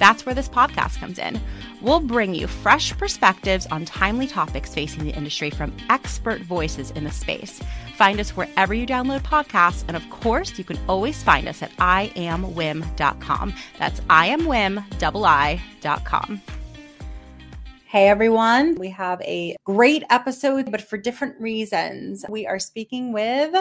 That's where this podcast comes in. We'll bring you fresh perspectives on timely topics facing the industry from expert voices in the space. Find us wherever you download podcasts. And of course, you can always find us at iamwiim.com. That's iamwiim.com. Hey everyone, we have a great episode, but for different reasons. We are speaking with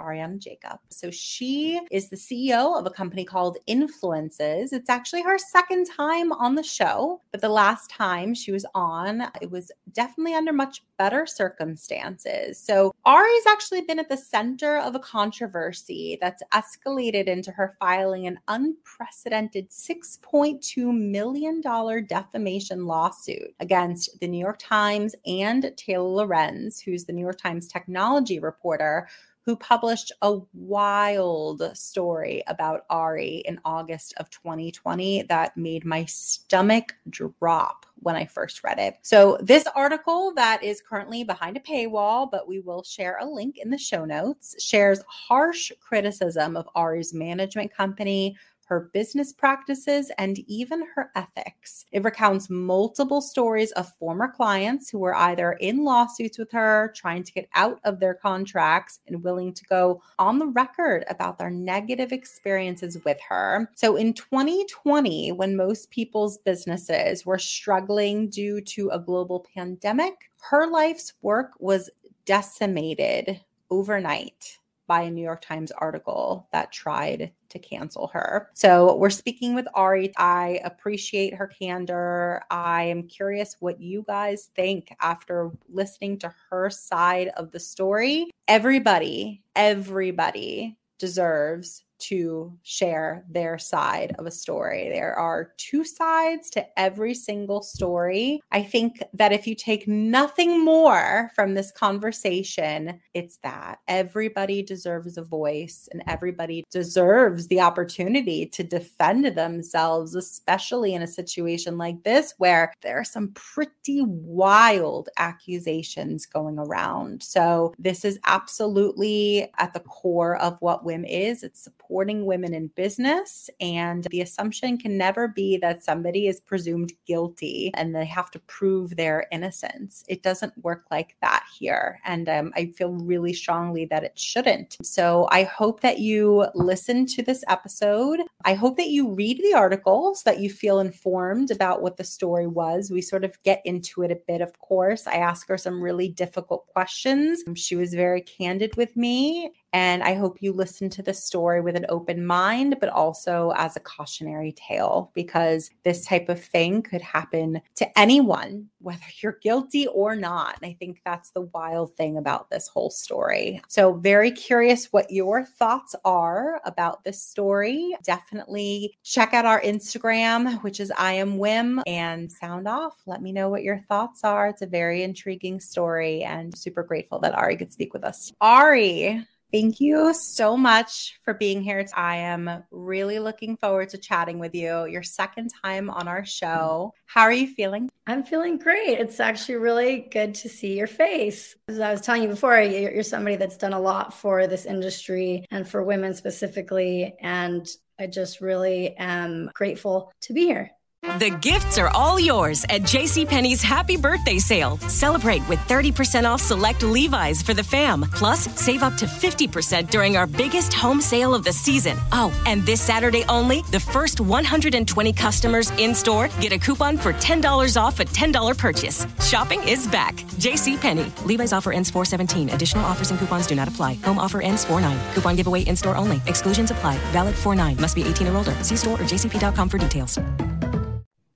Ariadna Jacob. So she is the CEO of a company called Influences. It's actually her second time on the show, but the last time she was on, it was definitely under much better circumstances. So Ari's actually been at the center of a controversy that's escalated into her filing an unprecedented $6.2 million defamation lawsuit against the New York Times and Taylor Lorenz, who's the New York Times technology reporter who published a wild story about Ari in August of 2020 that made my stomach drop when I first read it. So, this article that is currently behind a paywall, but we will share a link in the show notes, shares harsh criticism of Ari's management company, her business practices, and even her ethics. It recounts multiple stories of former clients who were either in lawsuits with her, trying to get out of their contracts, and willing to go on the record about their negative experiences with her. So in 2020, when most people's businesses were struggling due to a global pandemic, her life's work was decimated overnight by a New York Times article that tried to cancel her. So we're speaking with Ari. I appreciate her candor. I am curious what you guys think after listening to her side of the story. Everybody, everybody deserves to share their side of a story. There are two sides to every single story. I think that if you take nothing more from this conversation, it's that everybody deserves a voice and everybody deserves the opportunity to defend themselves, especially in a situation like this where there are some pretty wild accusations going around. So, this is absolutely at the core of what WIIM is. It's support supporting women in business. And the assumption can never be that somebody is presumed guilty and they have to prove their innocence. It doesn't work like that here. And um, I feel really strongly that it shouldn't. So I hope that you listen to this episode. I hope that you read the articles, that you feel informed about what the story was. We sort of get into it a bit, of course. I ask her some really difficult questions. She was very candid with me and I hope you listen to this story with an open mind, but also as a cautionary tale, because this type of thing could happen to anyone, whether you're guilty or not. And I think that's the wild thing about this whole story. So, very curious what your thoughts are about this story. Definitely check out our Instagram, which is I am WIIM, and sound off. Let me know what your thoughts are. It's a very intriguing story and super grateful that Ari could speak with us. Ari, Thank you so much for being here. I am really looking forward to chatting with you. Your second time on our show. How are you feeling? I'm feeling great. It's actually really good to see your face. As I was telling you before, you're somebody that's done a lot for this industry and for women specifically. And I just really am grateful to be here. The gifts are all yours at JCPenney's Happy Birthday Sale. Celebrate with 30% off select Levi's for the fam. Plus, save up to 50% during our biggest home sale of the season. Oh, and this Saturday only, the first 120 customers in store get a coupon for $10 off a $10 purchase. Shopping is back. JCPenney. Levi's offer ends 417. Additional offers and coupons do not apply. Home offer ends 4 9. Coupon giveaway in store only. Exclusions apply. Valid 4 9. Must be 18 or older. See store or jcp.com for details.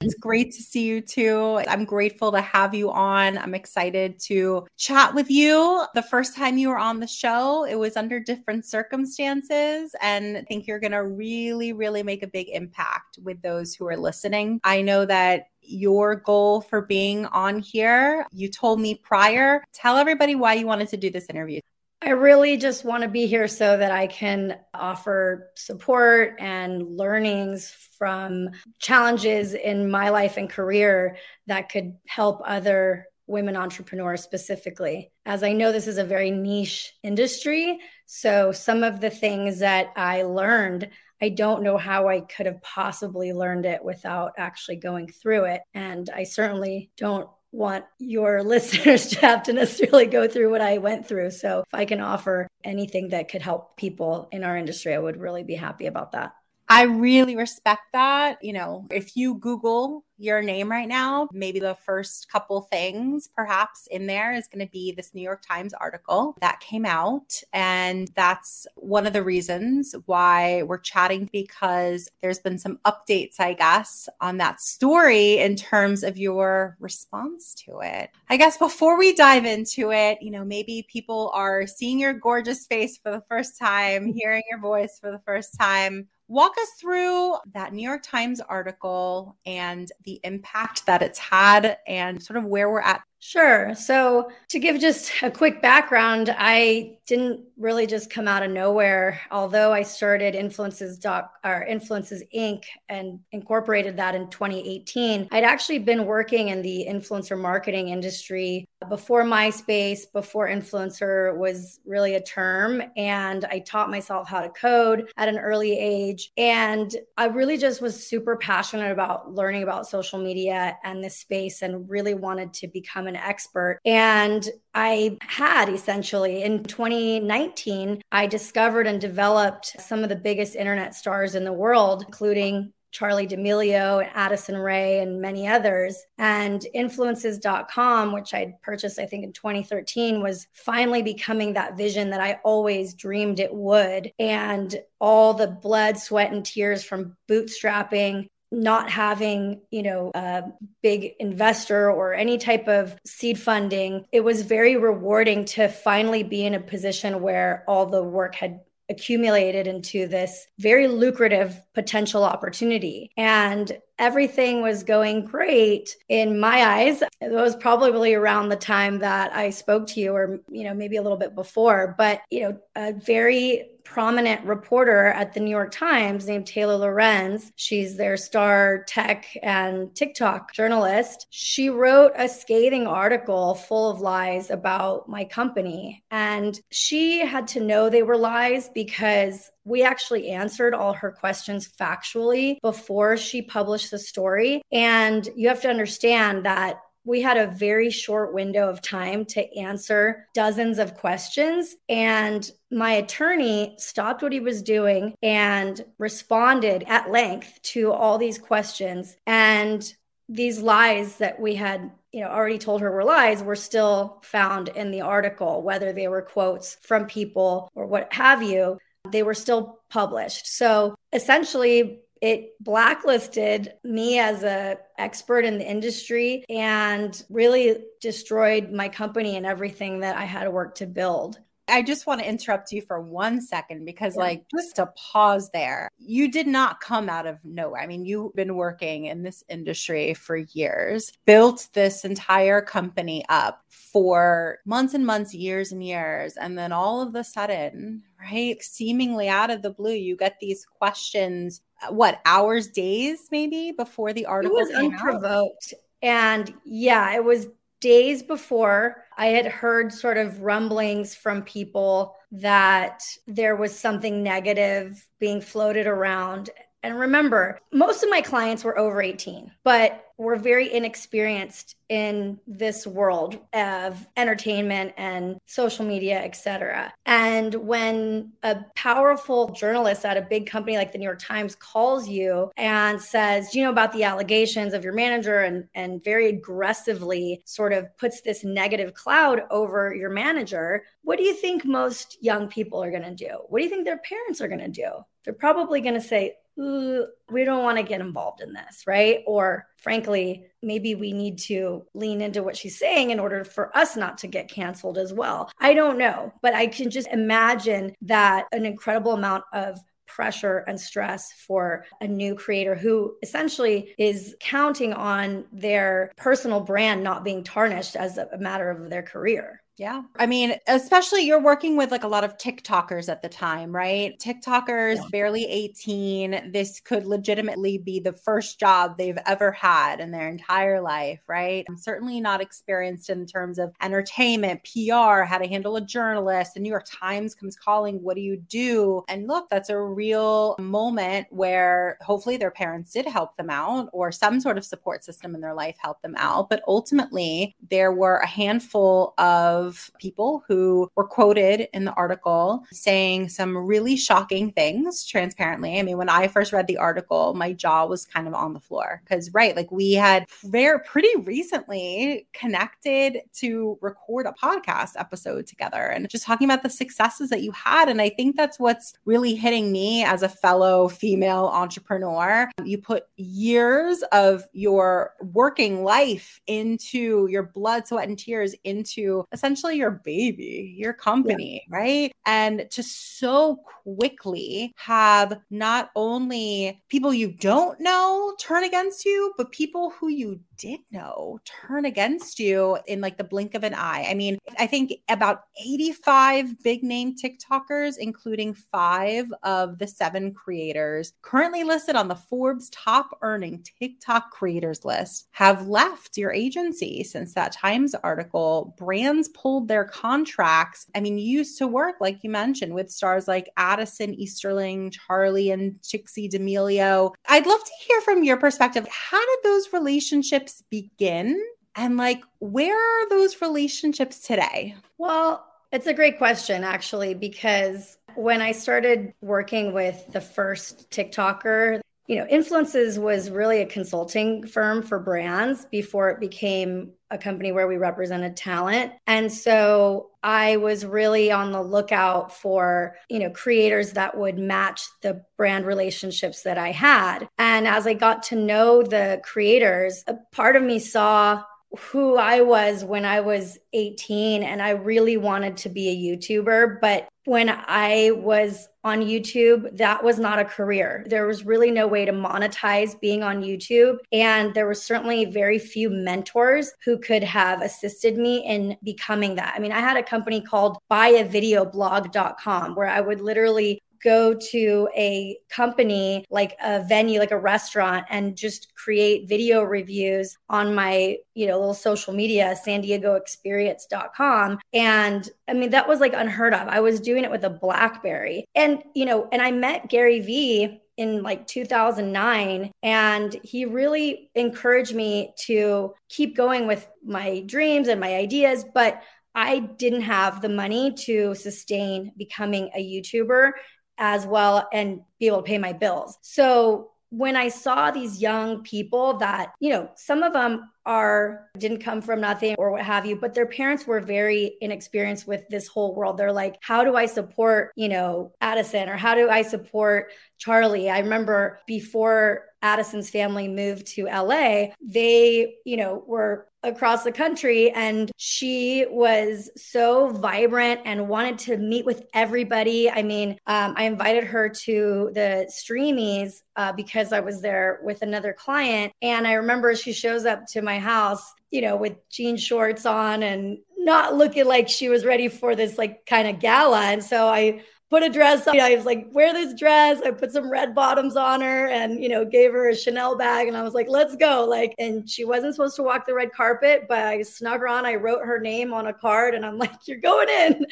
It's great to see you too. I'm grateful to have you on. I'm excited to chat with you. The first time you were on the show, it was under different circumstances. And I think you're going to really, really make a big impact with those who are listening. I know that your goal for being on here. You told me prior. Tell everybody why you wanted to do this interview. I really just want to be here so that I can offer support and learnings from challenges in my life and career that could help other women entrepreneurs specifically. As I know, this is a very niche industry. So, some of the things that I learned, I don't know how I could have possibly learned it without actually going through it. And I certainly don't want your listeners to have to necessarily go through what I went through. So if I can offer anything that could help people in our industry, I would really be happy about that. I really respect that. You know, if you Google your name right now, maybe the first couple things perhaps in there is going to be this New York Times article that came out. And that's one of the reasons why we're chatting because there's been some updates, I guess, on that story in terms of your response to it. I guess before we dive into it, you know, maybe people are seeing your gorgeous face for the first time, hearing your voice for the first time. Walk us through that New York Times article and the impact that it's had and sort of where we're at Sure. So, to give just a quick background, I didn't really just come out of nowhere. Although I started Influences Doc or Influences Inc. and incorporated that in 2018, I'd actually been working in the influencer marketing industry before MySpace, before influencer was really a term. And I taught myself how to code at an early age. And I really just was super passionate about learning about social media and this space and really wanted to become an an expert. And I had essentially in 2019, I discovered and developed some of the biggest internet stars in the world, including Charli D'Amelio and Addison Rae and many others. And influences.com, which I'd purchased, I think, in 2013, was finally becoming that vision that I always dreamed it would. And all the blood, sweat, and tears from bootstrapping not having, you know, a big investor or any type of seed funding, it was very rewarding to finally be in a position where all the work had accumulated into this very lucrative potential opportunity. And everything was going great in my eyes. It was probably around the time that I spoke to you, or, you know, maybe a little bit before, but, you know, a very prominent reporter at the New York Times named Taylor Lorenz. She's their star tech and TikTok journalist. She wrote a scathing article full of lies about my company. And she had to know they were lies because we actually answered all her questions factually before she published the story. And you have to understand that we had a very short window of time to answer dozens of questions. And my attorney stopped what he was doing and responded at length to all these questions. And these lies that we had you know already told her were lies were still found in the article whether they were quotes from people or what have you they were still published. So essentially, it blacklisted me as a expert in the industry and really destroyed my company and everything that I had worked to build. I just want to interrupt you for one second because, yeah. like, just to pause there, you did not come out of nowhere. I mean, you've been working in this industry for years, built this entire company up for months and months, years and years. And then all of a sudden, right, seemingly out of the blue, you get these questions, what, hours, days maybe before the article? It was unprovoked. Out? And yeah, it was days before I had heard sort of rumblings from people that there was something negative being floated around. And remember, most of my clients were over 18, but were very inexperienced in this world of entertainment and social media, etc. And when a powerful journalist at a big company like the New York Times calls you and says, Do you know, about the allegations of your manager and, and very aggressively sort of puts this negative cloud over your manager, what do you think most young people are going to do? What do you think their parents are going to do? They're probably going to say, we don't want to get involved in this, right? Or frankly, maybe we need to lean into what she's saying in order for us not to get canceled as well. I don't know, but I can just imagine that an incredible amount of pressure and stress for a new creator who essentially is counting on their personal brand not being tarnished as a matter of their career. Yeah. I mean, especially you're working with like a lot of TikTokers at the time, right? TikTokers, yeah. barely 18. This could legitimately be the first job they've ever had in their entire life, right? I'm certainly not experienced in terms of entertainment, PR, how to handle a journalist. The New York Times comes calling, what do you do? And look, that's a real moment where hopefully their parents did help them out or some sort of support system in their life helped them out. But ultimately, there were a handful of of people who were quoted in the article saying some really shocking things transparently. I mean, when I first read the article, my jaw was kind of on the floor because, right, like we had very pretty recently connected to record a podcast episode together and just talking about the successes that you had. And I think that's what's really hitting me as a fellow female entrepreneur. You put years of your working life into your blood, sweat, and tears into essentially essentially your baby, your company, yeah. right? And to so quickly have not only people you don't know turn against you, but people who you did know turn against you in like the blink of an eye. I mean, I think about 85 big name TikTokers, including five of the seven creators currently listed on the Forbes top earning TikTok creators list, have left your agency since that Times article. Brands pulled their contracts. I mean, used to work, like you mentioned, with stars like Addison Easterling, Charli, and Dixie D'Amelio. I'd love to hear from your perspective. How did those relationships begin? And like, where are those relationships today? Well, it's a great question, actually, because when I started working with the first TikToker, you know, Influences was really a consulting firm for brands before it became a company where we represented talent. And so I was really on the lookout for, you know, creators that would match the brand relationships that I had. And as I got to know the creators, a part of me saw who I was when I was 18 and I really wanted to be a YouTuber. But when I was on YouTube, that was not a career. There was really no way to monetize being on YouTube. And there were certainly very few mentors who could have assisted me in becoming that. I mean, I had a company called buyavideoblog.com where I would literally go to a company like a venue like a restaurant and just create video reviews on my you know little social media san diego experience.com and i mean that was like unheard of. I was doing it with a blackberry. And you know and i met gary vee in like 2009 and he really encouraged me to keep going with my dreams and my ideas but I didn't have the money to sustain becoming a YouTuber as well and be able to pay my bills. So when I saw these young people that, you know, some of them are didn't come from nothing or what have you, but their parents were very inexperienced with this whole world. They're like, how do I support, you know, Addison or how do I support Charli? I remember before Addison's family moved to LA, they, you know, were across the country and she was so vibrant and wanted to meet with everybody. I mean, um, I invited her to the Streamys uh, because I was there with another client. And I remember she shows up to my house, you know, with jean shorts on and not looking like she was ready for this like kind of gala. And so I put a dress on. I was like, wear this dress. I put some red bottoms on her and, you know, gave her a Chanel bag. And I was like, let's go. Like, and she wasn't supposed to walk the red carpet, but I snuck her on. I wrote her name on a card and I'm like, you're going in.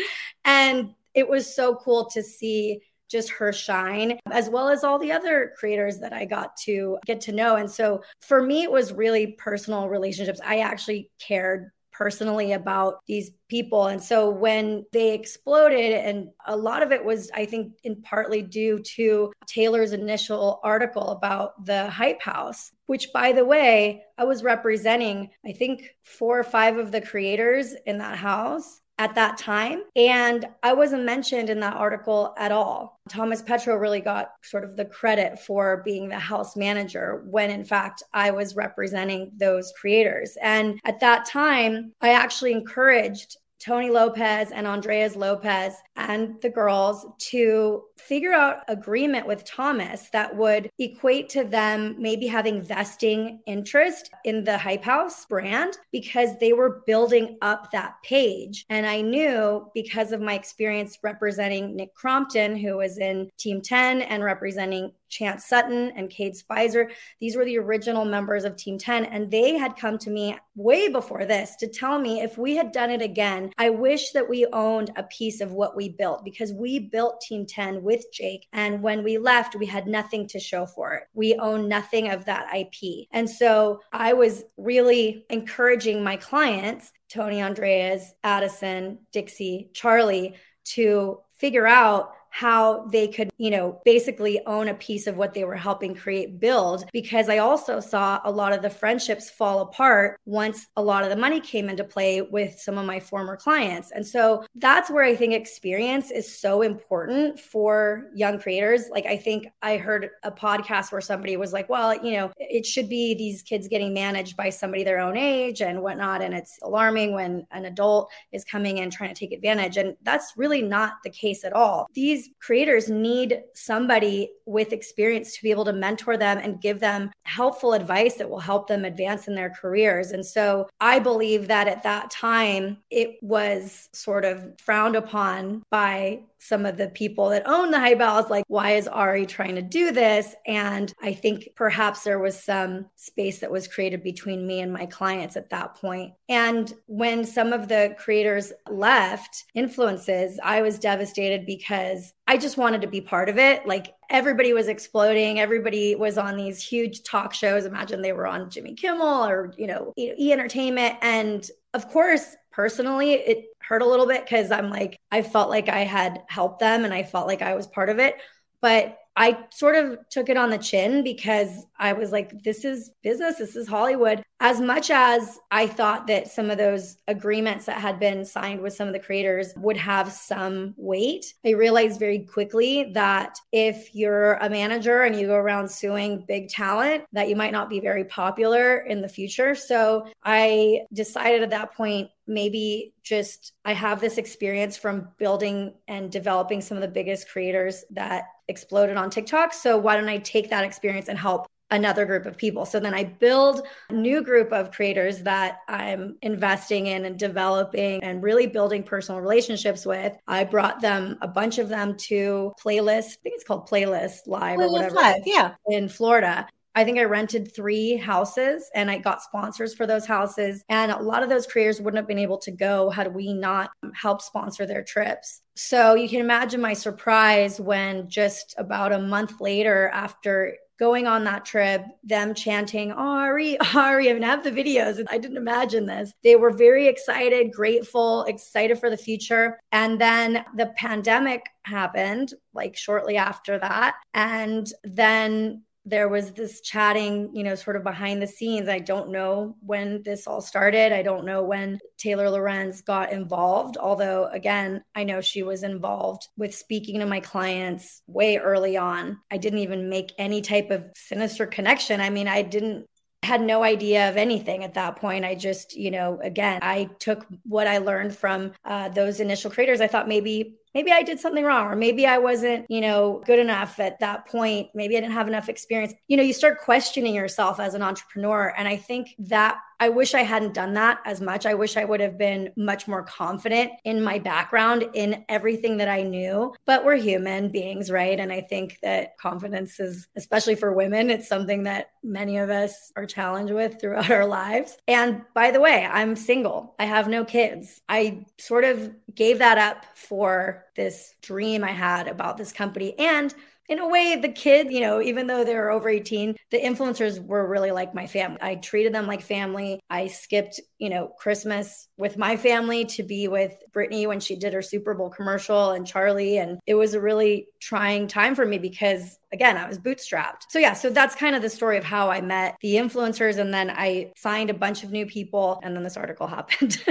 And it was so cool to see just her shine, as well as all the other creators that I got to get to know. And so for me, it was really personal relationships. I actually cared personally about these people. And so when they exploded, and a lot of it was, I think, in partly due to Taylor's initial article about the Hype House, which, by the way, I was representing, I think, four or five of the creators in that house at that time. And I wasn't mentioned in that article at all. Thomas Petrou really got sort of the credit for being the house manager when in fact I was representing those creators. And at that time, I actually encouraged Tony Lopez and Ondreaz Lopez and the girls to figure out agreement with Thomas that would equate to them maybe having vesting interest in the Hype House brand because they were building up that page. And I knew because of my experience representing Nick Crompton, who was in Team 10 and representing Chance Sutton and Kade Speiser. These were the original members of Team 10. And they had come to me way before this to tell me if we had done it again, I wish that we owned a piece of what we built because we built Team 10 with Jake. And when we left, we had nothing to show for it. We own nothing of that IP. And so I was really encouraging my clients, Tony Ondreaz, Addison, Dixie, Charli, to figure out how they could, you know, basically own a piece of what they were helping create build. Because I also saw a lot of the friendships fall apart once a lot of the money came into play with some of my former clients. And so that's where I think experience is so important for young creators. Like, I think I heard a podcast where somebody was like, well, you know, it should be these kids getting managed by somebody their own age and whatnot. And it's alarming when an adult is coming in trying to take advantage. And that's really not the case at all. These these creators need somebody with experience to be able to mentor them and give them helpful advice that will help them advance in their careers. And so I believe that at that time, it was sort of frowned upon by some of the people that own the Hype House like why is ari trying to do this? And i think perhaps there was some space that was created between me and my clients at that point. And when some of the creators left influences i was devastated because i just wanted to be part of it. Like everybody was exploding. Everybody was on these huge talk shows. Imagine they were on jimmy kimmel or you know e entertainment. And of course personally it hurt a little bit because i'm like i felt like i had helped them and i felt like i was part of it but I sort of took it on the chin because I was like, this is business, this is Hollywood. As much as I thought that some of those agreements that had been signed with some of the creators would have some weight, I realized very quickly that if you're a manager and you go around suing big talent, that you might not be very popular in the future. So I decided at that point, maybe just I have this experience from building and developing some of the biggest creators that exploded on TikTok. So why don't I take that experience and help another group of people. So then I build a new group of creators that I'm investing in and developing and really building personal relationships with. I brought them a bunch of them to playlist. I think it's called Playlist Live playlist or whatever. Live, yeah. In Florida. I think I rented three houses and I got sponsors for those houses. And a lot of those creators wouldn't have been able to go had we not helped sponsor their trips. So you can imagine my surprise when just about a month later, after going on that trip, them chanting, Ari, Ari, I mean, have the videos. I didn't imagine this. They were very excited, grateful, excited for the future. And then the pandemic happened like shortly after that. And then there was this chatting, you know, sort of behind the scenes. I don't know when this all started. I don't know when Taylor Lorenz got involved, although, again, I know she was involved with speaking to my clients way early on. I didn't even make any type of sinister connection. I mean, I didn't had no idea of anything at that point. I just, you know, again, I took what I learned from uh, those initial creators. I thought maybe maybe I did something wrong, or maybe I wasn't, you know, good enough at that point. Maybe I didn't have enough experience. You know, you start questioning yourself as an entrepreneur. And I think that I wish I hadn't done that as much. I wish I would have been much more confident in my background, in everything that I knew. But we're human beings, right? And I think that confidence is, especially for women, it's something that many of us are challenged with throughout our lives. And by the way, I'm single, I have no kids. I sort of gave that up for this dream I had about this company. And in a way, the kids, you know, even though they were over 18, the influencers were really like my family. I treated them like family. I skipped, you know, Christmas with my family to be with Brittany when she did her Super Bowl commercial and Charli. And it was a really trying time for me because again, I was bootstrapped. So yeah, so that's kind of the story of how I met the influencers. And then I signed a bunch of new people and then this article happened.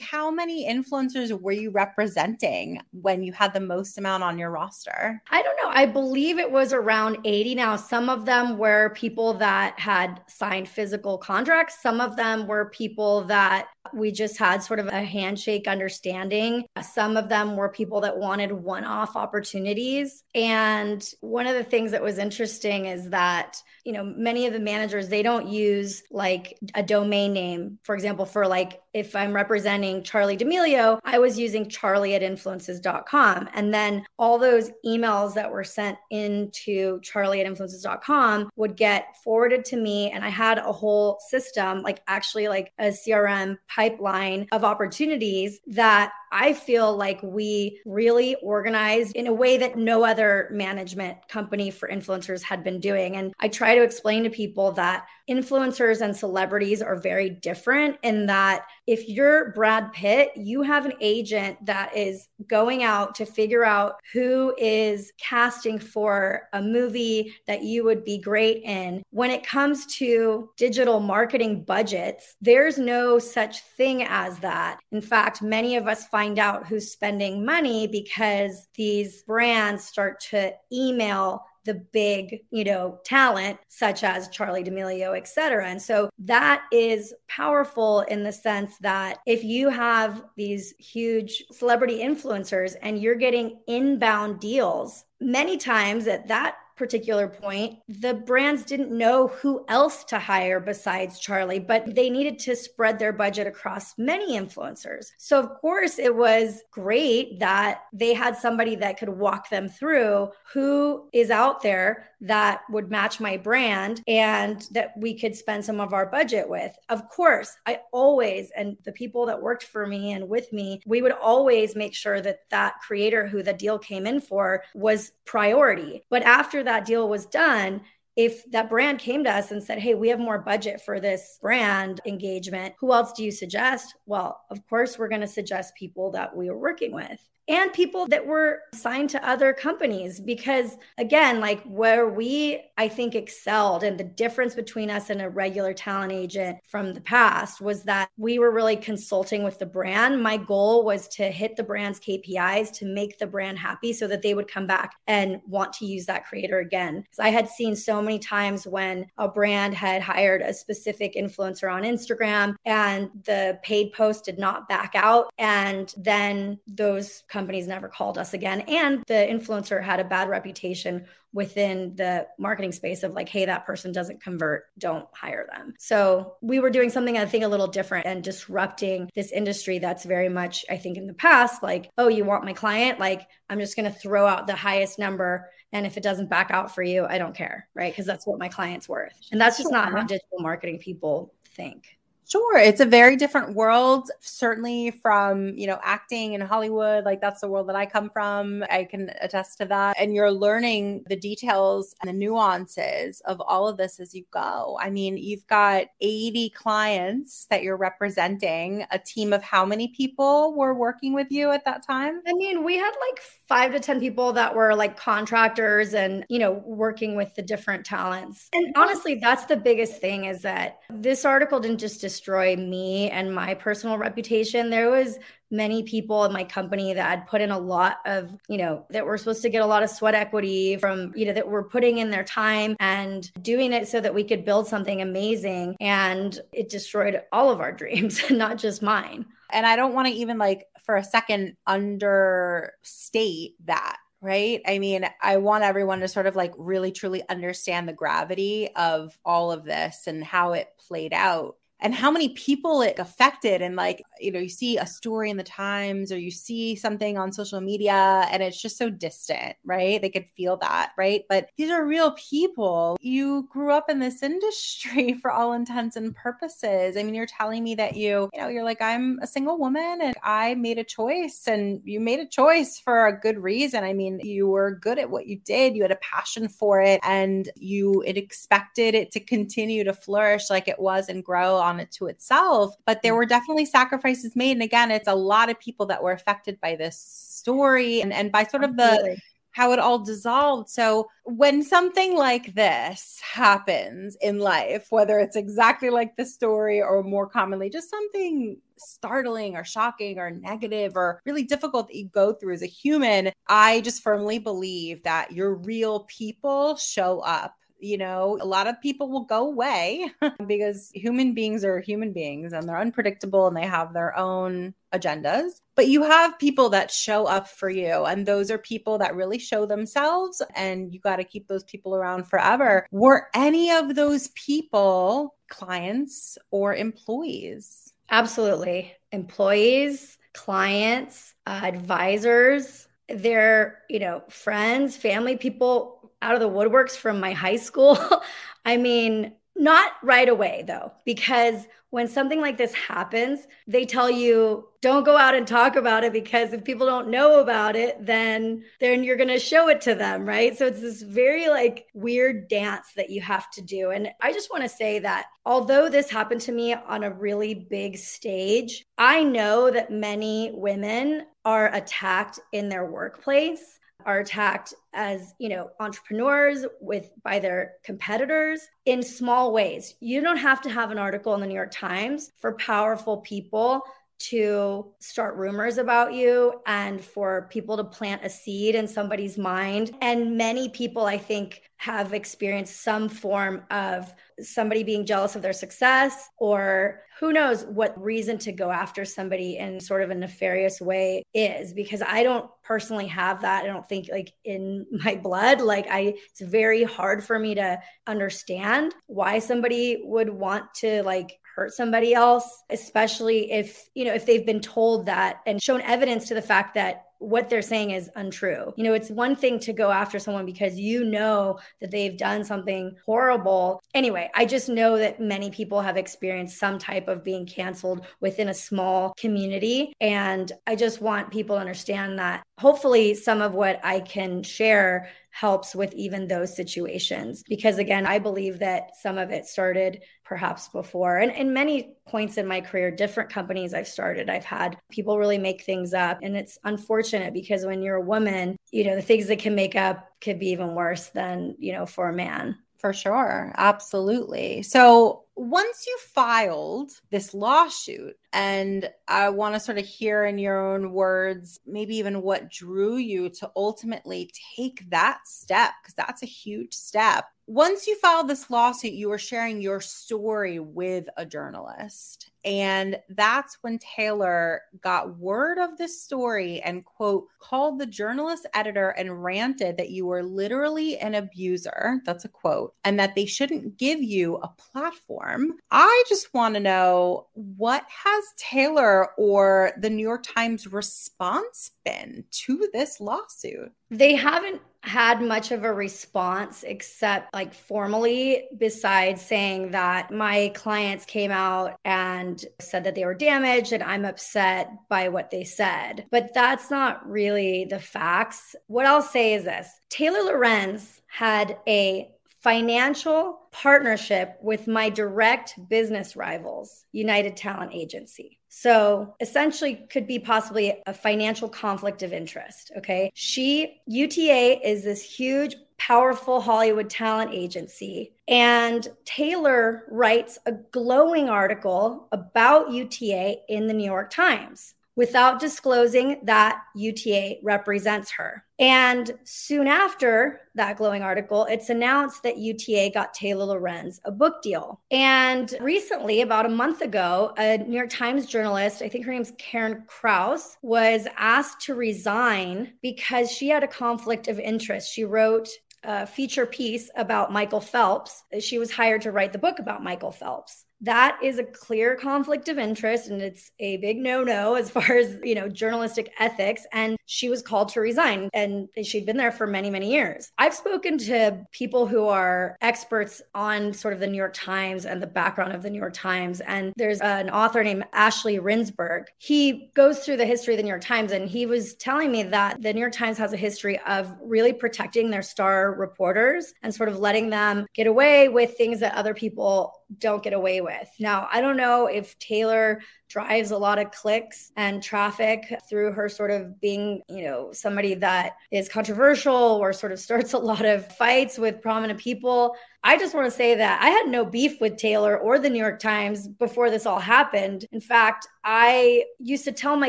how many influencers were you representing when you had the most amount on your roster? I don't know. I believe it was around 80 now. Some of them were people that had signed physical contracts, some of them were people that we just had sort of a handshake understanding. Some of them were people that wanted one off opportunities. And one of the things that was interesting is that, you know, many of the managers, they don't use like a domain name. For example, for like if I'm representing Charli D'Amelio, I was using charli at influences.com. And then all those emails that were sent into charli at influences.com would get forwarded to me. And I had a whole system, like actually like a CRM pipeline of opportunities that I feel like we really organized in a way that no other management company for influencers had been doing. And I try to explain to people that influencers and celebrities are very different in that if you're Brad Pitt, you have an agent that is going out to figure out who is casting for a movie that you would be great in. When it comes to digital marketing budgets, there's no such thing as that. In fact, many of us find out who's spending money because these brands start to email the big, you know, talent such as Charli D'Amelio, et cetera. And so that is powerful in the sense that if you have these huge celebrity influencers and you're getting inbound deals, many times at that particular point, the brands didn't know who else to hire besides Charli, but they needed to spread their budget across many influencers. So, of course, it was great that they had somebody that could walk them through who is out there that would match my brand and that we could spend some of our budget with. Of course, I always, and the people that worked for me and with me, we would always make sure that that creator who the deal came in for was priority. But after that deal was done, if that brand came to us and said, Hey, we have more budget for this brand engagement, who else do you suggest? Well, of course, we're going to suggest people that we are working with and people that were signed to other companies because again like where we i think excelled and the difference between us and a regular talent agent from the past was that we were really consulting with the brand. My goal was to hit the brand's kpis to make the brand happy so that they would come back and want to use that creator again. Because i had seen so many times when a brand had hired a specific influencer on instagram and the paid post did not back out and then those never called us again. And the influencer had a bad reputation within the marketing space of like, hey, that person doesn't convert, don't hire them. So we were doing something I think a little different and disrupting this industry that's very much, I think, in the past, like, oh, you want my client? Like, I'm just going to throw out the highest number. And if it doesn't back out for you, I don't care, right? Because that's what my client's worth. And that's just not how digital marketing people think. Sure. It's a very different world, certainly from, you know, acting in Hollywood. Like that's the world that I come from. I can attest to that. And you're learning the details and the nuances of all of this as you go. I mean, you've got 80 clients that you're representing, a team of how many people were working with you at that time? I mean, we had like five to 10 people that were like contractors and, you know, working with the different talents. And honestly, that's the biggest thing is that this article didn't just destroy me and my personal reputation. There was many people in my company that had put in a lot of, you know, that were supposed to get a lot of sweat equity from, you know, that were putting in their time and doing it so that we could build something amazing. And it destroyed all of our dreams, not just mine. And I don't want to even like for a second understate that right? I mean, I want everyone to sort of like really truly understand the gravity of all of this and how it played out and how many people it affected. And like, you know, you see a story in the Times or you see something on social media and it's just so distant, right? They could feel that, right? But these are real people. You grew up in this industry for all intents and purposes. I mean, you're telling me that you, you know, you're like, I'm a single woman and I made a choice and you made a choice for a good reason. I mean, you were good at what you did, you had a passion for it, and you it expected it to continue to flourish like it was and grow on it to itself. But there mm. were definitely sacrifices made. And again, it's a lot of people that were affected by this story and, and by sort of the how it all dissolved. So when something like this happens in life, whether it's exactly like the story or more commonly just something startling or shocking or negative or really difficult that you go through as a human, I just firmly believe that your real people show up you know, a lot of people will go away because human beings are human beings and they're unpredictable and they have their own agendas. But you have people that show up for you, and those are people that really show themselves, and you got to keep those people around forever. Were any of those people clients or employees? Absolutely. Employees, clients, uh, advisors, they're, you know, friends, family, people out of the woodworks from my high school. I mean, not right away though, because when something like this happens, they tell you don't go out and talk about it because if people don't know about it, then then you're going to show it to them, right? So it's this very like weird dance that you have to do. And I just want to say that although this happened to me on a really big stage, I know that many women are attacked in their workplace are attacked as you know entrepreneurs with by their competitors in small ways. You don't have to have an article in the new york times for powerful people to start rumors about you and for people to plant a seed in somebody's mind. And many people, I think, have experienced some form of somebody being jealous of their success or who knows what reason to go after somebody in sort of a nefarious way is because I don't personally have that. I don't think like in my blood like I it's very hard for me to understand why somebody would want to like hurt somebody else, especially if, you know, if they've been told that and shown evidence to the fact that what they're saying is untrue. You know, it's one thing to go after someone because you know that they've done something horrible. Anyway, I just know that many people have experienced some type of being canceled within a small community. And I just want people to understand that hopefully some of what I can share helps with even those situations. Because again, I believe that some of it started perhaps before. And in many points in my career, different companies I've started, I've had people really make things up. And it's unfortunate because when you're a woman, you know, the things that can make up could be even worse than, you know, for a man. For sure. Absolutely. So once you filed this lawsuit, and I want to sort of hear in your own words, maybe even what drew you to ultimately take that step, because that's a huge step. Once you filed this lawsuit, you were sharing your story with a journalist. And that's when Taylor got word of this story and, quote, called the journalist editor and ranted that you were literally an abuser. That's a quote. And that they shouldn't give you a platform. I just want to know what has Taylor or the New York Times response been to this lawsuit? They haven't had much of a response except like formally besides saying that my clients came out and said that they were damaged and I'm upset by what they said. But that's not really the facts. What I'll say is this Taylor Lorenz had a financial partnership with my direct business rivals, United Talent Agency. So essentially could be possibly a financial conflict of interest. Okay. She, UTA is this huge, powerful Hollywood talent agency. And Taylor writes a glowing article about UTA in the New York Times without disclosing that UTA represents her. And soon after that glowing article, it's announced that UTA got Taylor Lorenz a book deal. And recently, about a month ago, a New York Times journalist, I think her name's Karen Crouse, was asked to resign because she had a conflict of interest. She wrote a feature piece about Michael Phelps. She was hired to write the book about Michael Phelps. That is a clear conflict of interest and it's a big no-no as far as, you know, journalistic ethics. And she was called to resign and she'd been there for many, many years. I've spoken to people who are experts on sort of the New York Times and the background of the New York Times. And there's an author named Ashley Rindsberg. He goes through the history of the New York Times and he was telling me that the New York Times has a history of really protecting their star reporters and sort of letting them get away with things that other people don't get away with. Now, I don't know if Taylor drives a lot of clicks and traffic through her sort of being, you know, somebody that is controversial or sort of starts a lot of fights with prominent people. I just want to say that I had no beef with Taylor or the New York Times before this all happened. In fact, I used to tell my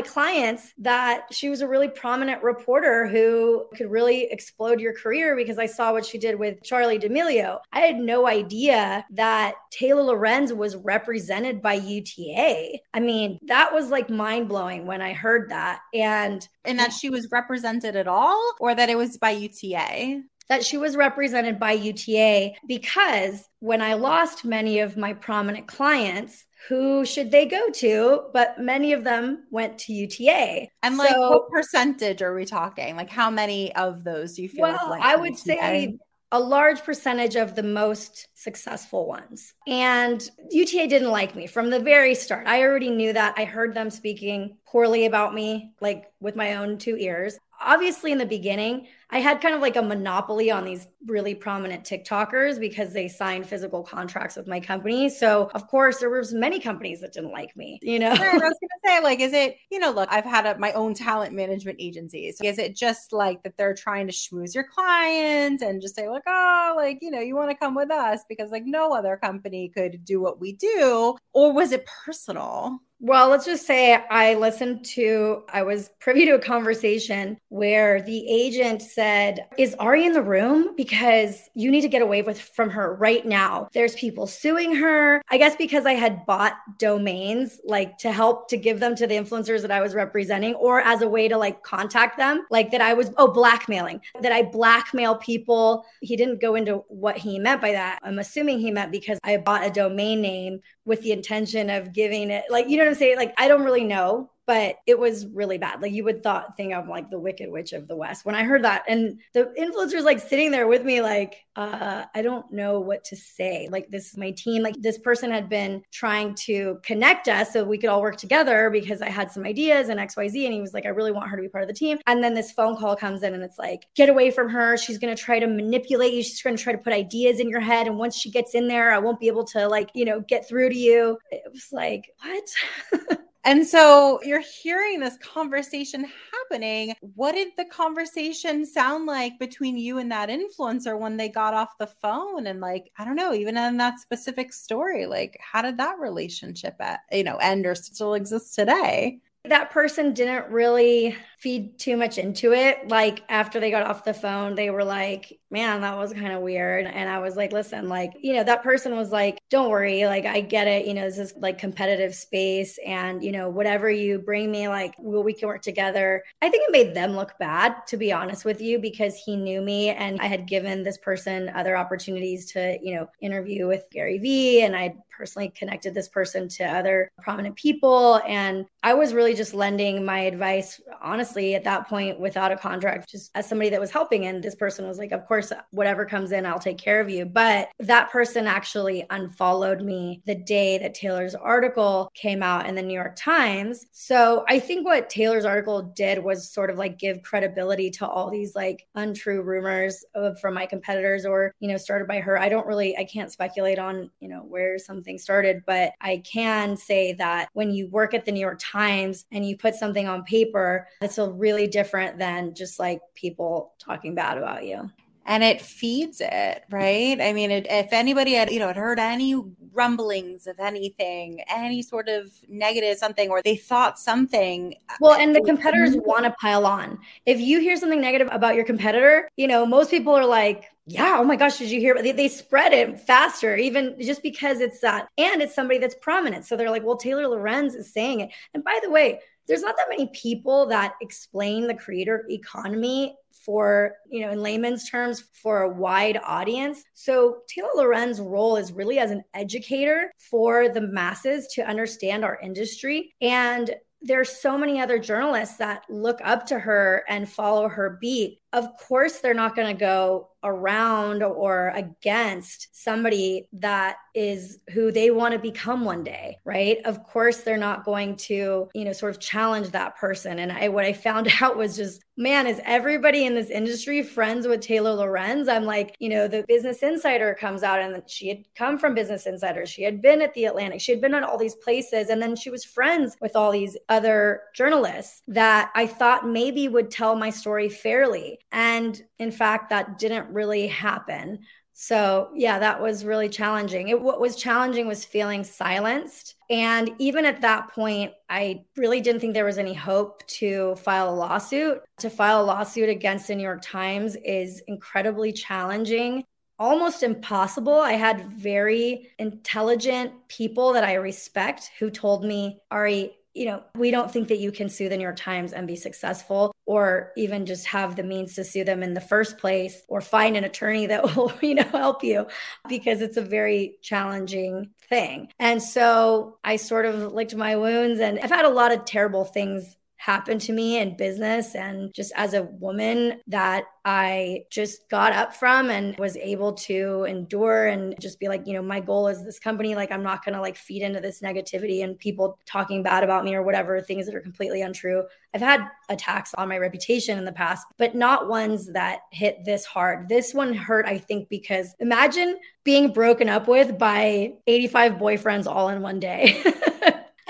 clients that she was a really prominent reporter who could really explode your career because I saw what she did with Charli D'Amelio. I had no idea that Taylor Lorenz was represented by UTA. I mean, that was like mind blowing when I heard that. And and that she was represented at all or that it was by UTA? that she was represented by UTA because when I lost many of my prominent clients, who should they go to? But many of them went to UTA. And like, so, what percentage are we talking? Like, how many of those do you feel? Well, like I would UTA? say a large percentage of the most successful ones. And UTA didn't like me from the very start. I already knew that. I heard them speaking poorly about me, like with my own two ears obviously in the beginning i had kind of like a monopoly on these really prominent tiktokers because they signed physical contracts with my company. So of course there was many companies that didn't like me you know? I was gonna say like is it you know look i've had a, my own talent management agency. So is it just like that they're trying to schmooze your clients and just say like oh like you know you want to come with us because like no other company could do what we do? Or was it personal? Well, let's just say I listened to, I was privy to a conversation where the agent said, Is Ari in the room? Because you need to get away with from her right now. There's people suing her. I guess because I had bought domains, like to help to give them to the influencers that I was representing, or as a way to like contact them, like that I was, oh, blackmailing, that I blackmail people. He didn't go into what he meant by that. I'm assuming he meant because I bought a domain name with the intention of giving it like you know what I'm saying? Like I don't really know but it was really bad. Like you would thought think of like the Wicked Witch of the West. When I heard that, and the influencers like sitting there with me, like, uh, I don't know what to say. Like this is my team. Like this person had been trying to connect us so we could all work together because I had some ideas and XYZ. And he was like, I really want her to be part of the team. And then this phone call comes in and it's like, get away from her. She's gonna try to manipulate you. She's gonna try to put ideas in your head. And once she gets in there, I won't be able to like, you know, get through to you. It was like, what? And so you're hearing this conversation happening. What did the conversation sound like between you and that influencer when they got off the phone? And like, I don't know, even in that specific story, like how did that relationship at, you know, end or still exist today? That person didn't really feed too much into it. Like after they got off the phone, they were like, man, that was kind of weird. And I was like, listen, like, you know, that person was like, don't worry. Like, I get it. You know, this is like competitive space. And, you know, whatever you bring me, like, well, we can work together. I think it made them look bad, to be honest with you, because he knew me and I had given this person other opportunities to, you know, interview with Gary Vee. And I personally connected this person to other prominent people. And I was really just lending my advice, honestly honestly, at that point, without a contract, just as somebody that was helping. And this person was like, Of course, whatever comes in, I'll take care of you. But that person actually unfollowed me the day that Taylor's article came out in the New York Times. So I think what Taylor's article did was sort of like give credibility to all these like untrue rumors of, from my competitors or, you know, started by her. I don't really, I can't speculate on, you know, where something started, but I can say that when you work at the New York Times and you put something on paper, it's a really different than just like people talking bad about you. And it feeds it right? I mean it, if anybody had you know had heard any rumblings of anything any sort of negative something or they thought something uh, well and the competitors want to pile on. If you hear something negative about your competitor you know most people are like yeah oh my gosh did you hear they, they spread it faster even just because it's that and it's somebody that's prominent. So they're like well taylor lorenz is saying it. And by the way there's not that many people that explain the creator economy for, you know, in layman's terms, for a wide audience. So Taylor Lorenz's role is really as an educator for the masses to understand our industry. And there's so many other journalists that look up to her and follow her beat. Of course, they're not going to go around or against somebody that is who they want to become one day, right? Of course, they're not going to, you know, sort of challenge that person. And I, what I found out was just, man, is everybody in this industry friends with Taylor Lorenz? I'm like, you know, the Business Insider comes out and she had come from Business Insider. She had been at the Atlantic. She had been at all these places. And then she was friends with all these other journalists that I thought maybe would tell my story fairly. And in fact, that didn't really happen. So, yeah, that was really challenging. It, what was challenging was feeling silenced. And even at that point, I really didn't think there was any hope to file a lawsuit. To file a lawsuit against the New York Times is incredibly challenging, almost impossible. I had very intelligent people that I respect who told me, Ari, you know, we don't think that you can sue the New York Times and be successful or even just have the means to sue them in the first place or find an attorney that will, you know, help you because it's a very challenging thing. And so I sort of licked my wounds and I've had a lot of terrible things happened to me in business and just as a woman that I just got up from and was able to endure and just be like, you know, my goal is this company. Like, I'm not going to like feed into this negativity and people talking bad about me or whatever, things that are completely untrue. I've had attacks on my reputation in the past, but not ones that hit this hard. This one hurt, I think, because imagine being broken up with by 85 boyfriends all in one day.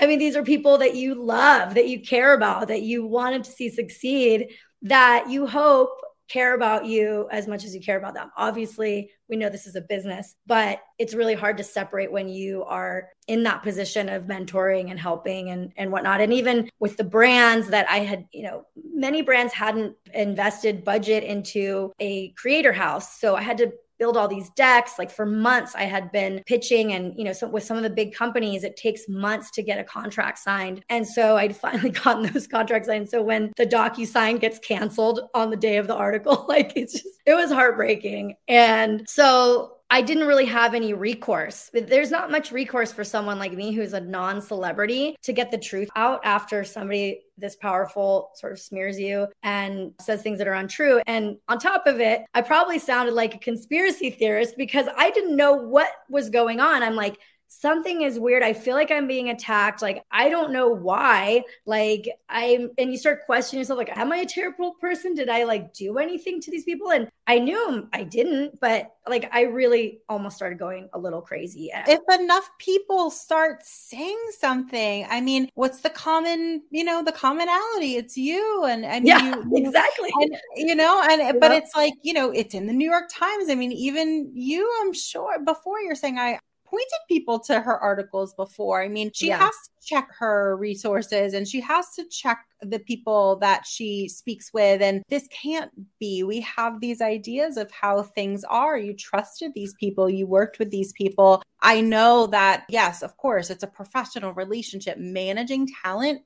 I mean, these are people that you love, that you care about, that you wanted to see succeed, that you hope care about you as much as you care about them. Obviously, we know this is a business, but it's really hard to separate when you are in that position of mentoring and helping and, and whatnot. And even with the brands that I had, you know, many brands hadn't invested budget into a creator house. So I had to build all these decks. Like for months i had been pitching and you know so with some of the big companies it takes months to get a contract signed. And so i'd finally gotten those contracts signed. So when the DocuSign gets canceled on the day of the article like it's just it was heartbreaking. And so I didn't really have any recourse. There's not much recourse for someone like me who's a non celebrity to get the truth out after somebody this powerful sort of smears you and says things that are untrue. And on top of it, I probably sounded like a conspiracy theorist because I didn't know what was going on. I'm like, something is weird. I feel like I'm being attacked. Like, I don't know why. Like, I'm, and you start questioning yourself, like, am I a terrible person? Did I like do anything to these people? And I knew I didn't, but like, I really almost started going a little crazy. If enough people start saying something, I mean, what's the common, you know, the commonality? It's you. And, and yeah, you, exactly. And, you know, and, but it's like, you know, it's in the New York Times. I mean, even you, I'm sure before you're saying, I, pointed people to her articles before. I mean, she yeah. has to check her resources and she has to check the people that she speaks with. And this can't be. We have these ideas of how things are. You trusted these people, you worked with these people. I know that, yes, of course, it's a professional relationship. Managing talent,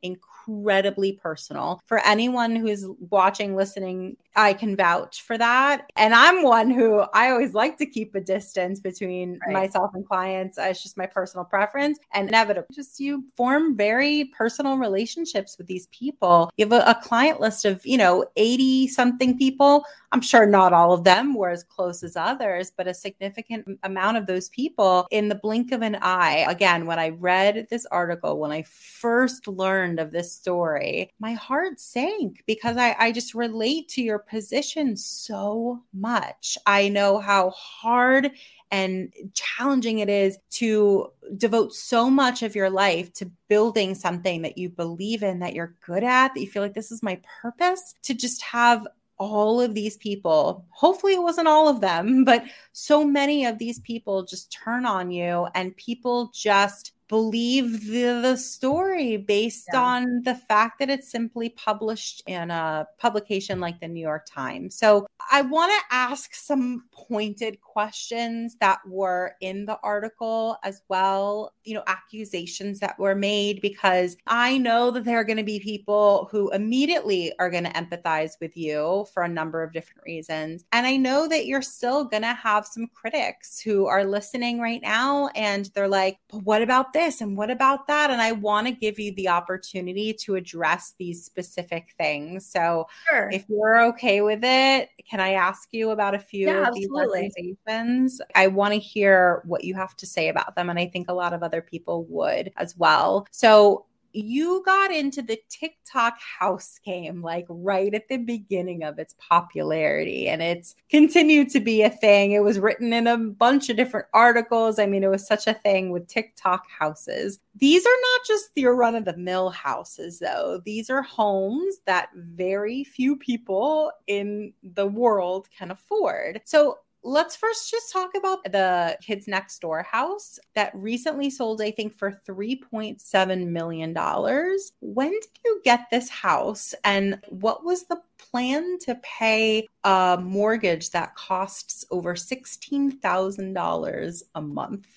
incredibly personal. For anyone who's watching, listening, I can vouch for that. And I'm one who I always like to keep a distance between right. myself and clients. Uh, it's just my personal preference. And inevitably, just you form very personal relationships with these people. You have a, a client list of, you know, 80 something people. I'm sure not all of them were as close as others, but a significant amount of those people in the blink of an eye. Again, when I read this article, when I first learned of this story, my heart sank because I, I just relate to your position so much. I know how hard and challenging it is to devote so much of your life to building something that you believe in, that you're good at, that you feel like this is my purpose, to just have all of these people, hopefully it wasn't all of them, but so many of these people just turn on you and people just believe the, the story based yeah. on the fact that it's simply published in a publication like the New York Times. So I want to ask some pointed questions that were in the article as well, you know, accusations that were made, because I know that there are going to be people who immediately are going to empathize with you for a number of different reasons. And I know that you're still going to have some critics who are listening right now and they're like, but what about this? And what about that? And I want to give you the opportunity to address these specific things. So sure. if you're okay with it, can I ask you about a few yeah, of these accusations? I want to hear what you have to say about them. And I think a lot of other people would as well. So you got into the TikTok house game like right at the beginning of its popularity and it's continued to be a thing. It was written in a bunch of different articles. I mean, it was such a thing with TikTok houses. These are not just your run of the mill houses, though. These are homes that very few people in the world can afford. So, let's first just talk about the kids next door house that recently sold i think for 3.7 million dollars. When did you get this house and what was the plan to pay a mortgage that costs over $16000 a month?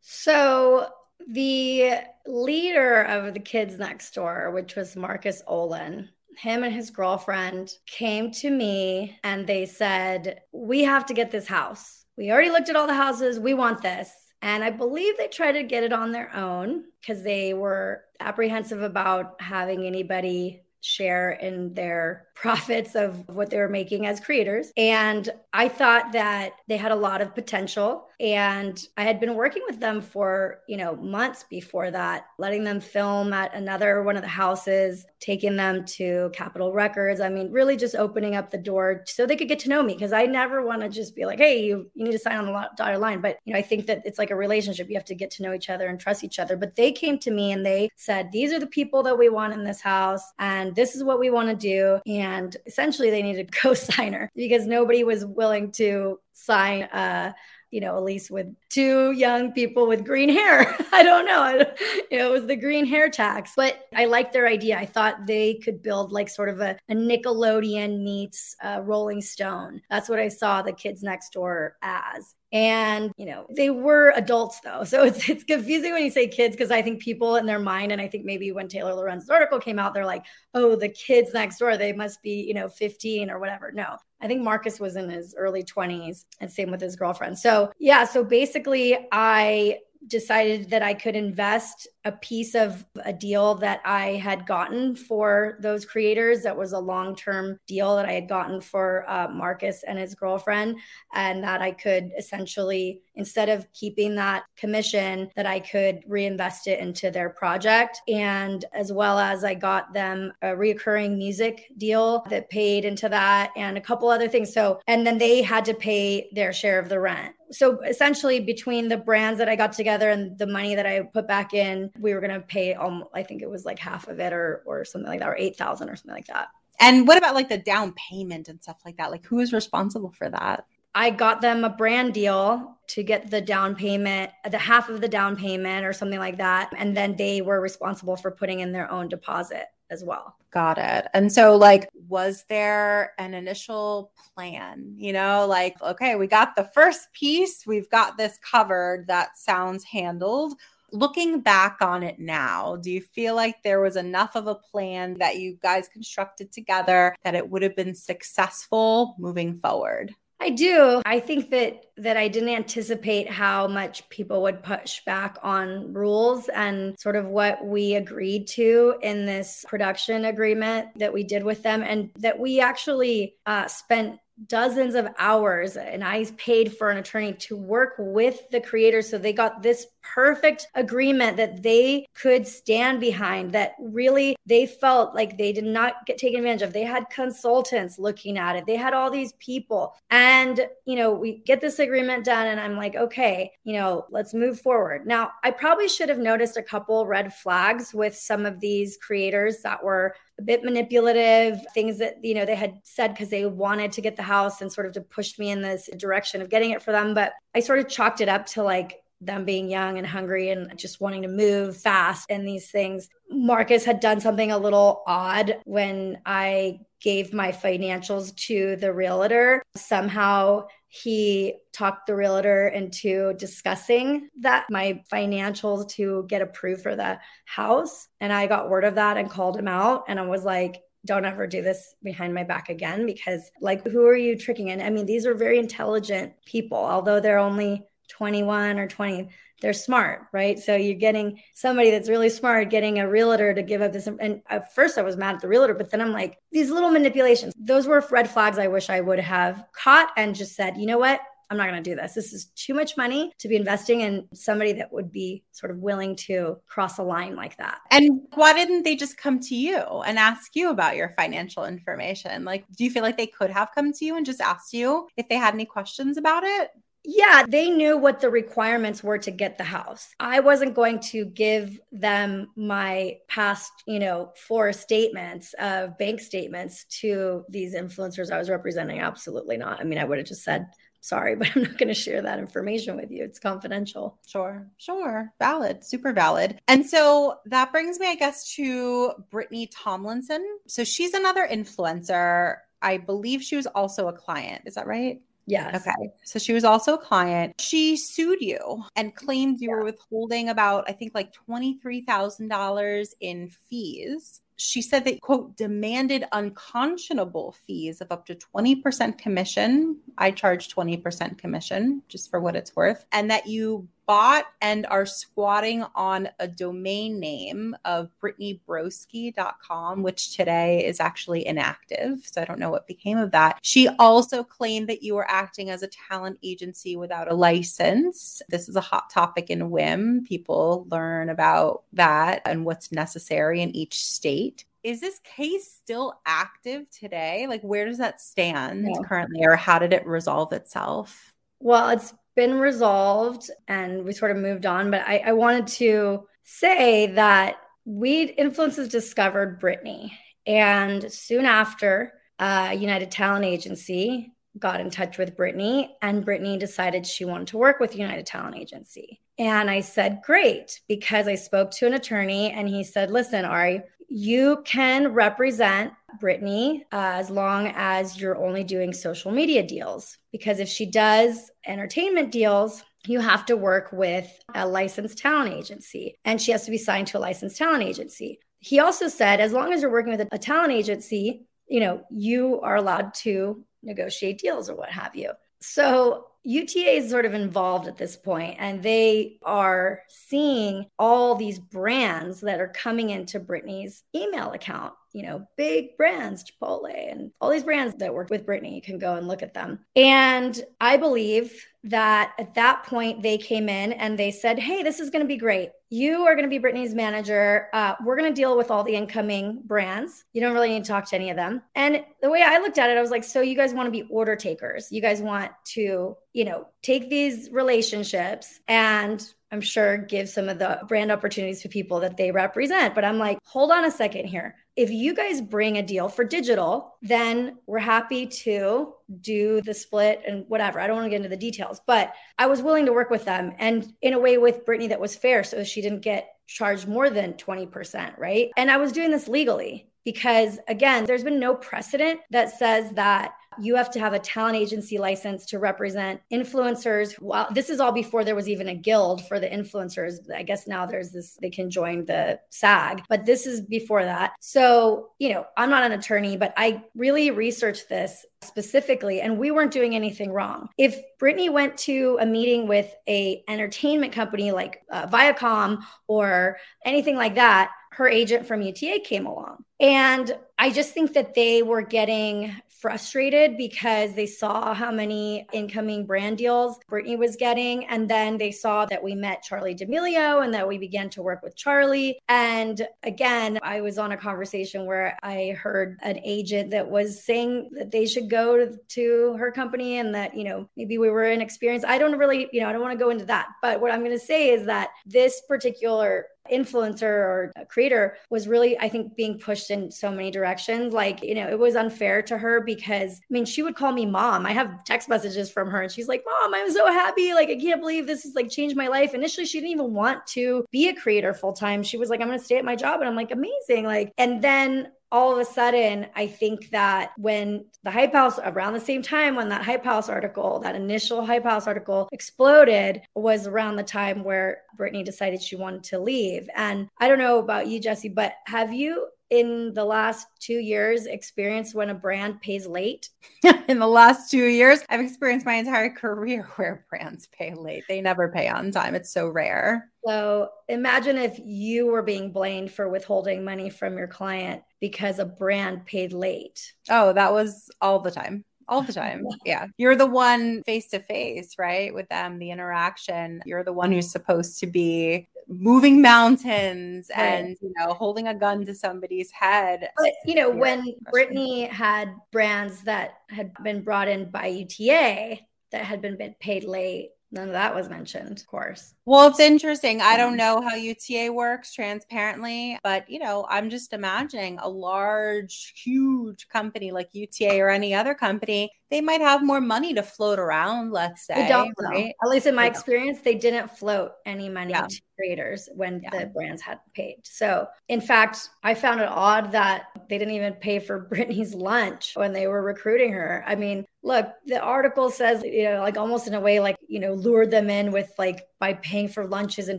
So the leader of the kids next door which was marcus olin him and his girlfriend came to me and they said, We have to get this house. We already looked at all the houses. We want this. And I believe they tried to get it on their own because they were apprehensive about having anybody share in their profits of what they were making as creators. And I thought that they had a lot of potential. And I had been working with them for, you know, months before that, letting them film at another one of the houses, taking them to Capitol Records. I mean, really just opening up the door so they could get to know me because I never want to just be like, hey, you, you need to sign on the dotted line. But, you know, I think that it's like a relationship. You have to get to know each other and trust each other. But they came to me and they said, these are the people that we want in this house. And this is what we want to do. And essentially, they needed a co signer because nobody was willing to sign a you know, Elise with two young people with green hair. I don't know. You know, it was the green hair tax, but I liked their idea. I thought they could build like sort of a, a Nickelodeon meets uh, Rolling Stone. That's what I saw the kids next door as and you know they were adults though. So it's it's confusing when you say kids because i think people in their mind and i think maybe when taylor lorenz's article came out they're like oh the kids next door they must be you know 15 or whatever. No i think marcus was in his early 20s and same with his girlfriend. So yeah so basically i decided that I could invest a piece of a deal that I had gotten for those creators. That was a long term deal that I had gotten for uh, Marcus and his girlfriend, and that I could essentially, instead of keeping that commission, that I could reinvest it into their project. And as well as I got them a reoccurring music deal that paid into that and a couple other things. So, and then they had to pay their share of the rent so essentially between the brands that I got together and the money that I put back in, we were going to pay um, I think it was like half of it or or something like that or 8,000 or something like that. And what about like the down payment and stuff like that? Like who is responsible for that? I got them a brand deal to get the down payment, the half of the down payment or something like that. And then they were responsible for putting in their own deposit as well. Got it. And so, like, was there an initial plan? You know, like, okay, we got the first piece, we've got this covered, that sounds handled. Looking back on it now, do you feel like there was enough of a plan that you guys constructed together that it would have been successful moving forward? I do. I think that that I didn't anticipate how much people would push back on rules and sort of what we agreed to in this production agreement that we did with them, and that we actually uh, spent dozens of hours and I paid for an attorney to work with the creators so they got this perfect agreement that they could stand behind that really they felt like they did not get taken advantage of. They had consultants looking at it. They had all these people. And you know we get this agreement done and I'm like okay you know let's move forward. Now I probably should have noticed a couple red flags with some of these creators that were a bit manipulative, things that, you know, they had said because they wanted to get the house and sort of to push me in this direction of getting it for them. But I sort of chalked it up to like, them being young and hungry and just wanting to move fast and these things. Marcus had done something a little odd when I gave my financials to the realtor. Somehow he talked the realtor into discussing that my financials to get approved for the house. And I got word of that and called him out. And I was like, don't ever do this behind my back again because like who are you tricking and i mean these are very intelligent people although they're only 21 or 20 they're smart right so you're getting somebody that's really smart getting a realtor to give up this and at first i was mad at the realtor but then i'm like these little manipulations those were red flags i wish i would have caught and just said you know what I'm not going to do this. This is too much money to be investing in somebody that would be sort of willing to cross a line like that. And why didn't they just come to you and ask you about your financial information? Like, do you feel like they could have come to you and just asked you if they had any questions about it? Yeah, they knew what the requirements were to get the house. I wasn't going to give them my past, you know, four statements of bank statements to these influencers I was representing. Absolutely not. I mean, I would have just said, sorry, but I'm not going to share that information with you. It's confidential. Sure, sure. Valid, super valid. And so that brings me, I guess, to Brittany Tomlinson. So she's another influencer. I believe she was also a client. Is that right? Yes. Okay. So she was also a client. She sued you and claimed you yeah. were withholding about, I think, like $23,000 in fees she said that quote demanded unconscionable fees of up to 20% commission i charge 20% commission just for what it's worth and that you bought and are squatting on a domain name of BrittanyBroski.com, which today is actually inactive. So I don't know what became of that. She also claimed that you were acting as a talent agency without a license. This is a hot topic in WIIM. People learn about that and what's necessary in each state is this case still active today? Like, where does that stand yeah. currently, or how did it resolve itself? Well, it's been resolved and we sort of moved on. But I, I wanted to say that Weed influences discovered Brittany. And soon after, uh, United Talent Agency got in touch with Brittany, and Brittany decided she wanted to work with United Talent Agency. And I said, Great, because I spoke to an attorney and he said, Listen, Ari, you can represent Brittany as long as you're only doing social media deals. Because if she does entertainment deals, you have to work with a licensed talent agency and she has to be signed to a licensed talent agency. He also said, as long as you're working with a talent agency, you know, you are allowed to negotiate deals or what have you. So UTA is sort of involved at this point and they are seeing all these brands that are coming into Brittany's email account you know, big brands, Chipotle and all these brands that work with Brittany. You can go and look at them. And I believe that at that point they came in and they said, Hey, this is going to be great. You are going to be Brittany's manager. Uh, we're going to deal with all the incoming brands. You don't really need to talk to any of them. And the way I looked at it, I was like, So you guys want to be order takers? You guys want to, you know, take these relationships and I'm sure give some of the brand opportunities to people that they represent. But I'm like, hold on a second here. If you guys bring a deal for digital, then we're happy to do the split and whatever. I don't want to get into the details, but I was willing to work with them and in a way with Brittany that was fair. So she didn't get charged more than 20%, right? And I was doing this legally because again, there's been no precedent that says that you have to have a talent agency license to represent influencers. Well, this is all before there was even a guild for the influencers. I guess now there's this, they can join the SAG, but this is before that. So, you know, I'm not an attorney, but I really researched this specifically and we weren't doing anything wrong if brittany went to a meeting with a entertainment company like uh, viacom or anything like that her agent from uta came along and i just think that they were getting frustrated because they saw how many incoming brand deals Brittany was getting. And then they saw that we met Charli D'Amelio and that we began to work with Charli. And again, I was on a conversation where I heard an agent that was saying that they should go to, her company and that, you know, maybe we were inexperienced. I don't really, you know, I don't want to go into that. But what I'm going to say is that this particular influencer or creator was really, I think, being pushed in so many directions. Like, you know, it was unfair to her because, I mean, she would call me mom. I have text messages from her and she's like, Mom, I'm so happy. Like, I can't believe this has like changed my life. Initially, she didn't even want to be a creator full time. She was like, I'm going to stay at my job. And I'm like, amazing. Like, and then all of a sudden, I think that when the Hype House, around the same time when that Hype House article, that initial Hype House article exploded, was around the time where Brittany decided she wanted to leave. And I don't know about you, Jesse, but have you in the last two years experienced when a brand pays late? in the last two years, I've experienced my entire career where brands pay late. They never pay on time. It's so rare. So imagine if you were being blamed for withholding money from your client because a brand paid late. Oh, that was all the time all the time. Yeah. You're the one face to face, right? With them, the interaction. You're the one who's supposed to be moving mountains right. and you know holding a gun to somebody's head but you know when Brittany had brands that had been brought in by uta that had been paid late None of that was mentioned, of course. Well, it's interesting. I don't mm. know how UTA works transparently, but you know, I'm just imagining a large, huge company like UTA or any other company, they might have more money to float around, let's say. They don't, right? At least in my they experience, they didn't float any money yeah. to creators when yeah. the brands had paid. So, in fact, I found it odd that they didn't even pay for Brittany's lunch when they were recruiting her. I mean, look, the article says, you know, like almost in a way, like, you know, lured them in with like by paying for lunches and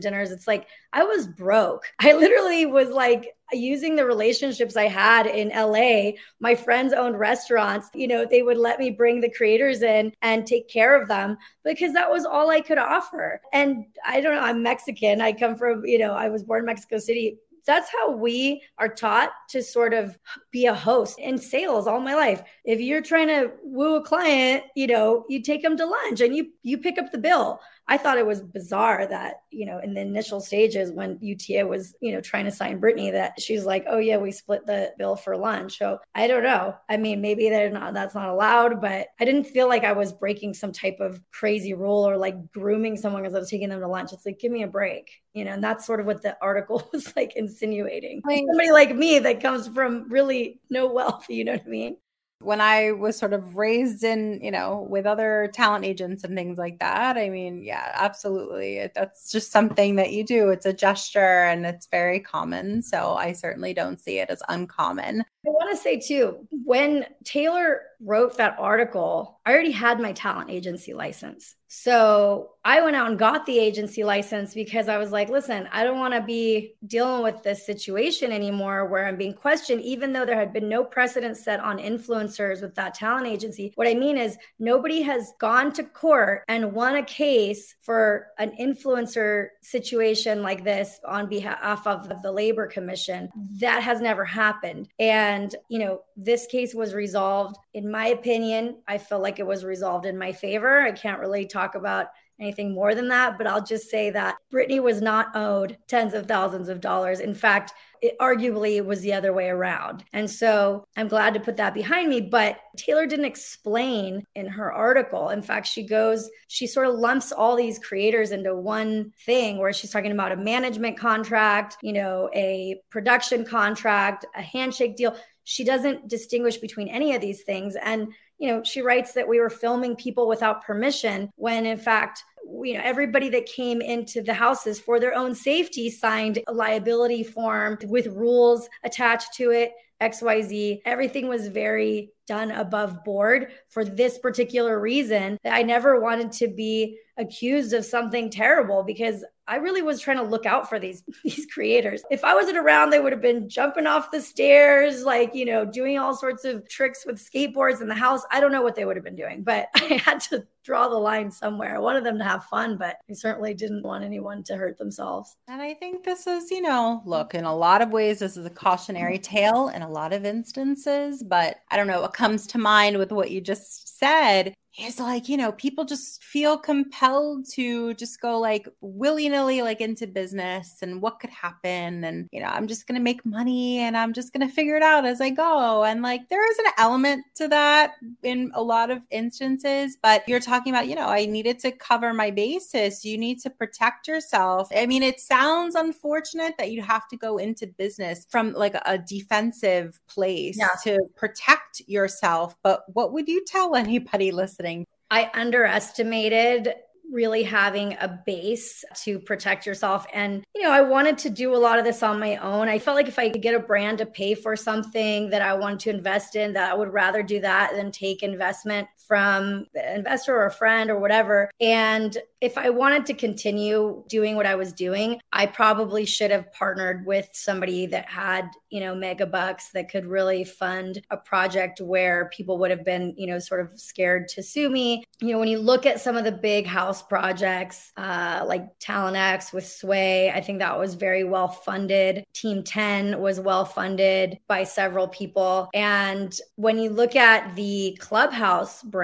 dinners. It's like I was broke. I literally was like using the relationships I had in LA. My friends owned restaurants. You know, they would let me bring the creators in and take care of them because that was all I could offer. And I don't know, I'm Mexican. I come from, you know, I was born in Mexico City that's how we are taught to sort of be a host in sales all my life. If you're trying to woo a client, you know, you take them to lunch and you you pick up the bill. I thought it was bizarre that, you know, in the initial stages when UTA was, you know, trying to sign Brittany that she's like, oh, yeah, we split the bill for lunch. So I don't know. I mean, maybe they're not, that's not allowed, but I didn't feel like I was breaking some type of crazy rule or like grooming someone because I was taking them to lunch. It's like, give me a break, you know, and that's sort of what the article was like insinuating. Like somebody like me that comes from really no wealth, you know what I mean? when I was sort of raised in, you know, with other talent agents and things like that, I mean, yeah, absolutely. That's just something that you do. It's a gesture and it's very common. So I certainly don't see it as uncommon. I want to say too, when Taylor wrote that article, I already had my talent agency license. So I went out and got the agency license because I was like, listen, I don't want to be dealing with this situation anymore where I'm being questioned, even though there had been no precedent set on influencers with that talent agency. What I mean is, nobody has gone to court and won a case for an influencer situation like this on behalf of the Labor Commission. That has never happened. And, you know, this case was resolved. In my opinion, I feel like it was resolved in my favor. I can't really talk about anything more than that, but I'll just say that Brittany was not owed tens of thousands of dollars. In fact, it arguably was the other way around. And so I'm glad to put that behind me. But Taylor didn't explain in her article. In fact, she goes, she sort of lumps all these creators into one thing where she's talking about a management contract, you know, a production contract, a handshake deal. She doesn't distinguish between any of these things. And, you know, she writes that we were filming people without permission when in fact, you know, everybody that came into the houses for their own safety signed a liability form with rules attached to it. XYZ. Everything was very done above board for this particular reason. I never wanted to be accused of something terrible because I really was trying to look out for these these creators. If I wasn't around, they would have been jumping off the stairs, like you know, doing all sorts of tricks with skateboards in the house. I don't know what they would have been doing, but I had to draw the line somewhere. I wanted them to have fun, but I certainly didn't want anyone to hurt themselves. And I think this is, you know, look, in a lot of ways, this is a cautionary tale in a lot of instances, but I don't know what comes to mind with what you just said is like, you know, people just feel compelled to just go like willy nilly, like into business and what could happen. And, you know, I'm just going to make money and I'm just going to figure it out as I go. And like, there is an element to that in a lot of instances, but you're talking about, you know, I needed to cover my basis. You need to protect yourself. I mean, it sounds unfortunate that you have to go into business from like a defensive place yeah. to protect yourself. But what would you tell anybody listening? Listening. I underestimated really having a base to protect yourself. And, you know, I wanted to do a lot of this on my own. I felt like if I could get a brand to pay for something that I wanted to invest in, that I would rather do that than take investment from an investor or a friend or whatever. And if I wanted to continue doing what I was doing, I probably should have partnered with somebody that had, you know, mega bucks that could really fund a project where people would have been, you know, sort of scared to sue me. You know, when you look at some of the big house projects, uh, like Talent X with Sway, I think that was very well funded. Team 10 was well funded by several people. And when you look at the Clubhouse brand,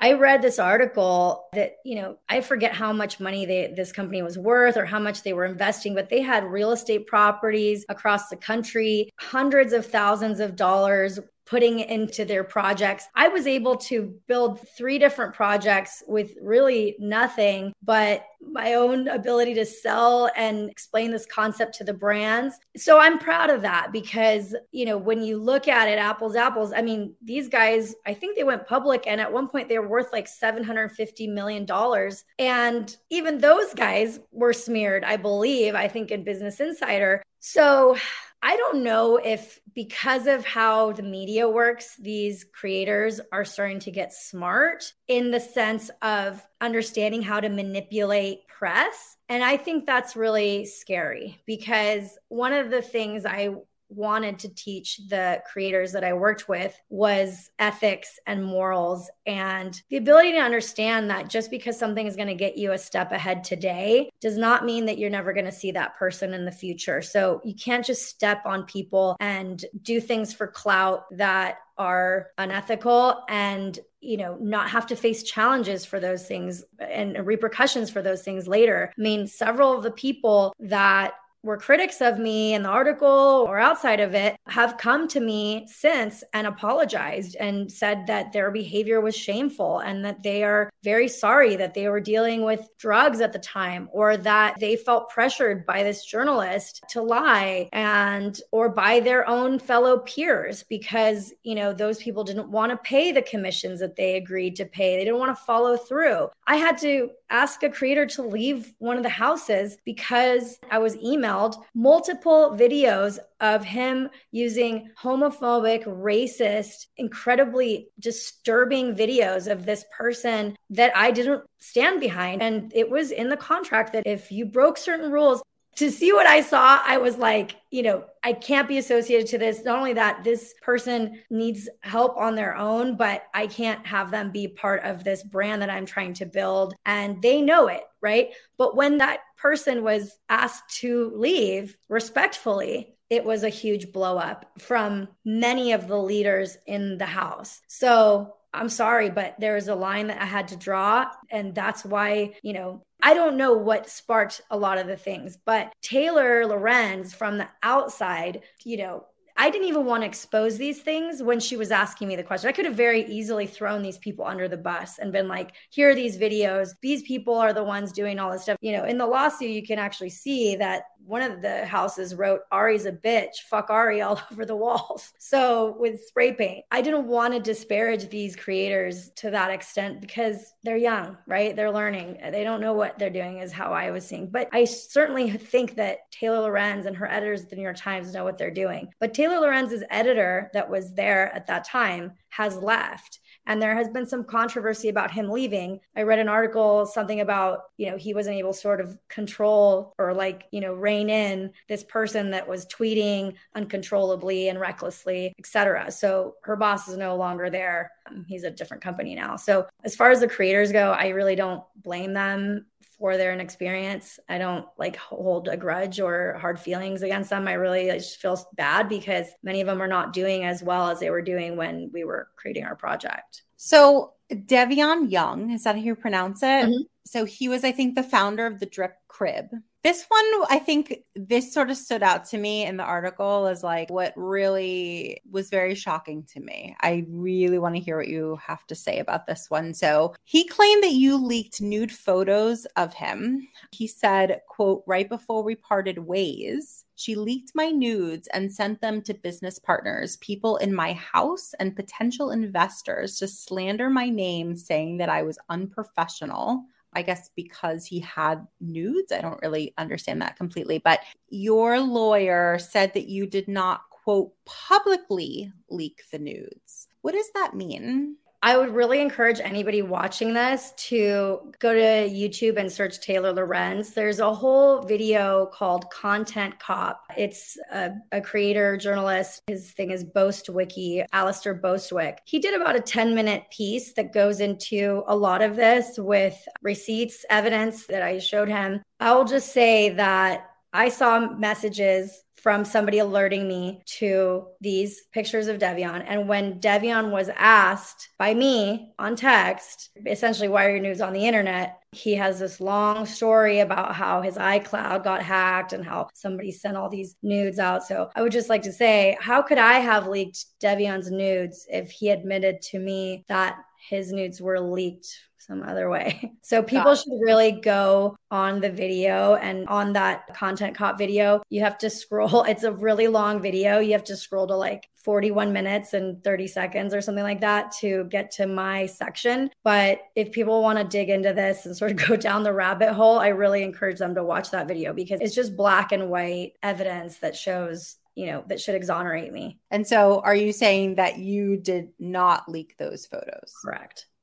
I read this article that, you know, I forget forget how much money they, this company was worth or how much they were investing, but they had real estate properties across the country, hundreds of thousands of dollars putting into their projects. I was able to build three different projects with really nothing but my own ability to sell and explain this concept to the brands. So I'm proud of that because, you know, when you look at it apples apples, I mean, these guys, I think they went public and at one point they were worth like 750 million dollars and even those guys were smeared, I believe, I think in Business Insider. So I don't know if because of how the media works, these creators are starting to get smart in the sense of understanding how to manipulate press. And I think that's really scary because one of the things I wanted to teach the creators that I worked with was ethics and morals and the ability to understand that just because something is going to get you a step ahead today does not mean that you're never going to see that person in the future. So you can't just step on people and do things for clout that are unethical and you know not have to face challenges for those things and repercussions for those things later i mean several of the people that were critics of me in the article or outside of it have come to me since and apologized and said that their behavior was shameful and that they are very sorry that they were dealing with drugs at the time or that they felt pressured by this journalist to lie and or by their own fellow peers because you know those people didn't want to pay the commissions that they agreed to pay. They didn't want to follow through. I had to ask a creator to leave one of the houses because i was emailed multiple videos of him using homophobic, racist, incredibly disturbing videos of this person that I didn't stand behind. And it was in the contract that if you broke certain rules, to see what I saw, I was like, you know, I can't be associated to this. Not only that, this person needs help on their own, but I can't have them be part of this brand that I'm trying to build. And they know it, right? But when that person was asked to leave respectfully, it was a huge blow up from many of the leaders in the house. So I'm sorry, but there was a line that I had to draw. And that's why, you know, I don't know what sparked a lot of the things, but Taylor Lorenz from the outside, you know, I didn't even want to expose these things when she was asking me the question. I could have very easily thrown these people under the bus and been like, here are these videos. These people are the ones doing all this stuff. You know, in the lawsuit, you can actually see that one of the houses wrote, Ari's a bitch, fuck Ari all over the walls. So with spray paint, I didn't want to disparage these creators to that extent because they're young, right? They're learning. They don't know what they're doing, is how I was seeing. But I certainly think that Taylor Lorenz and her editors at the New York Times know what they're doing. But Taylor Lorenz's editor that was there at that time has left and there has been some controversy about him leaving. I read an article, something about, you know, he wasn't able to sort of control or like, you know, rein in this person that was tweeting uncontrollably and recklessly, etc. So her boss is no longer there. Um, he's a different company now. So as far as the creators go, I really don't blame them for their inexperience. I don't like hold a grudge or hard feelings against them. I really I just feel bad because many of them are not doing as well as they were doing when we were creating our project. So Devion Young, is that how you pronounce it? Mhm. So he was, I think, the founder of the Drip Crib. This one, I think this sort of stood out to me in the article as like what really was very shocking to me. I really want to hear what you have to say about this one. So he claimed that you leaked nude photos of him. He said, quote, right before we parted ways, she leaked my nudes and sent them to business partners, people in my house, and potential investors to slander my name, saying that I was unprofessional. I guess because he had nudes. I don't really understand that completely. But your lawyer said that you did not, quote, publicly leak the nudes. What does that mean? I would really encourage anybody watching this to go to YouTube and search Taylor Lorenz. There's a whole video called Content Cop. It's a, a creator, journalist. His thing is Boast Wiki, Alistair Boastwick. He did about a 10 minute piece that goes into a lot of this with receipts, evidence that I showed him. I will just say that I saw messages from somebody alerting me to these pictures of Devion. And when Devion was asked by me on text, essentially, why are your nudes on the internet? He has this long story about how his iCloud got hacked and how somebody sent all these nudes out. So I would just like to say, how could I have leaked Devion's nudes if he admitted to me that his nudes were leaked some other way. So people should really go on the video and on that content cop video, you have to scroll. It's a really long video. You have to scroll to like 41 minutes and 30 seconds or something like that to get to my section. But if people want to dig into this and sort of go down the rabbit hole, I really encourage them to watch that video because it's just black and white evidence that shows you know, that should exonerate me. And so, are you saying that you did not leak those photos? Correct.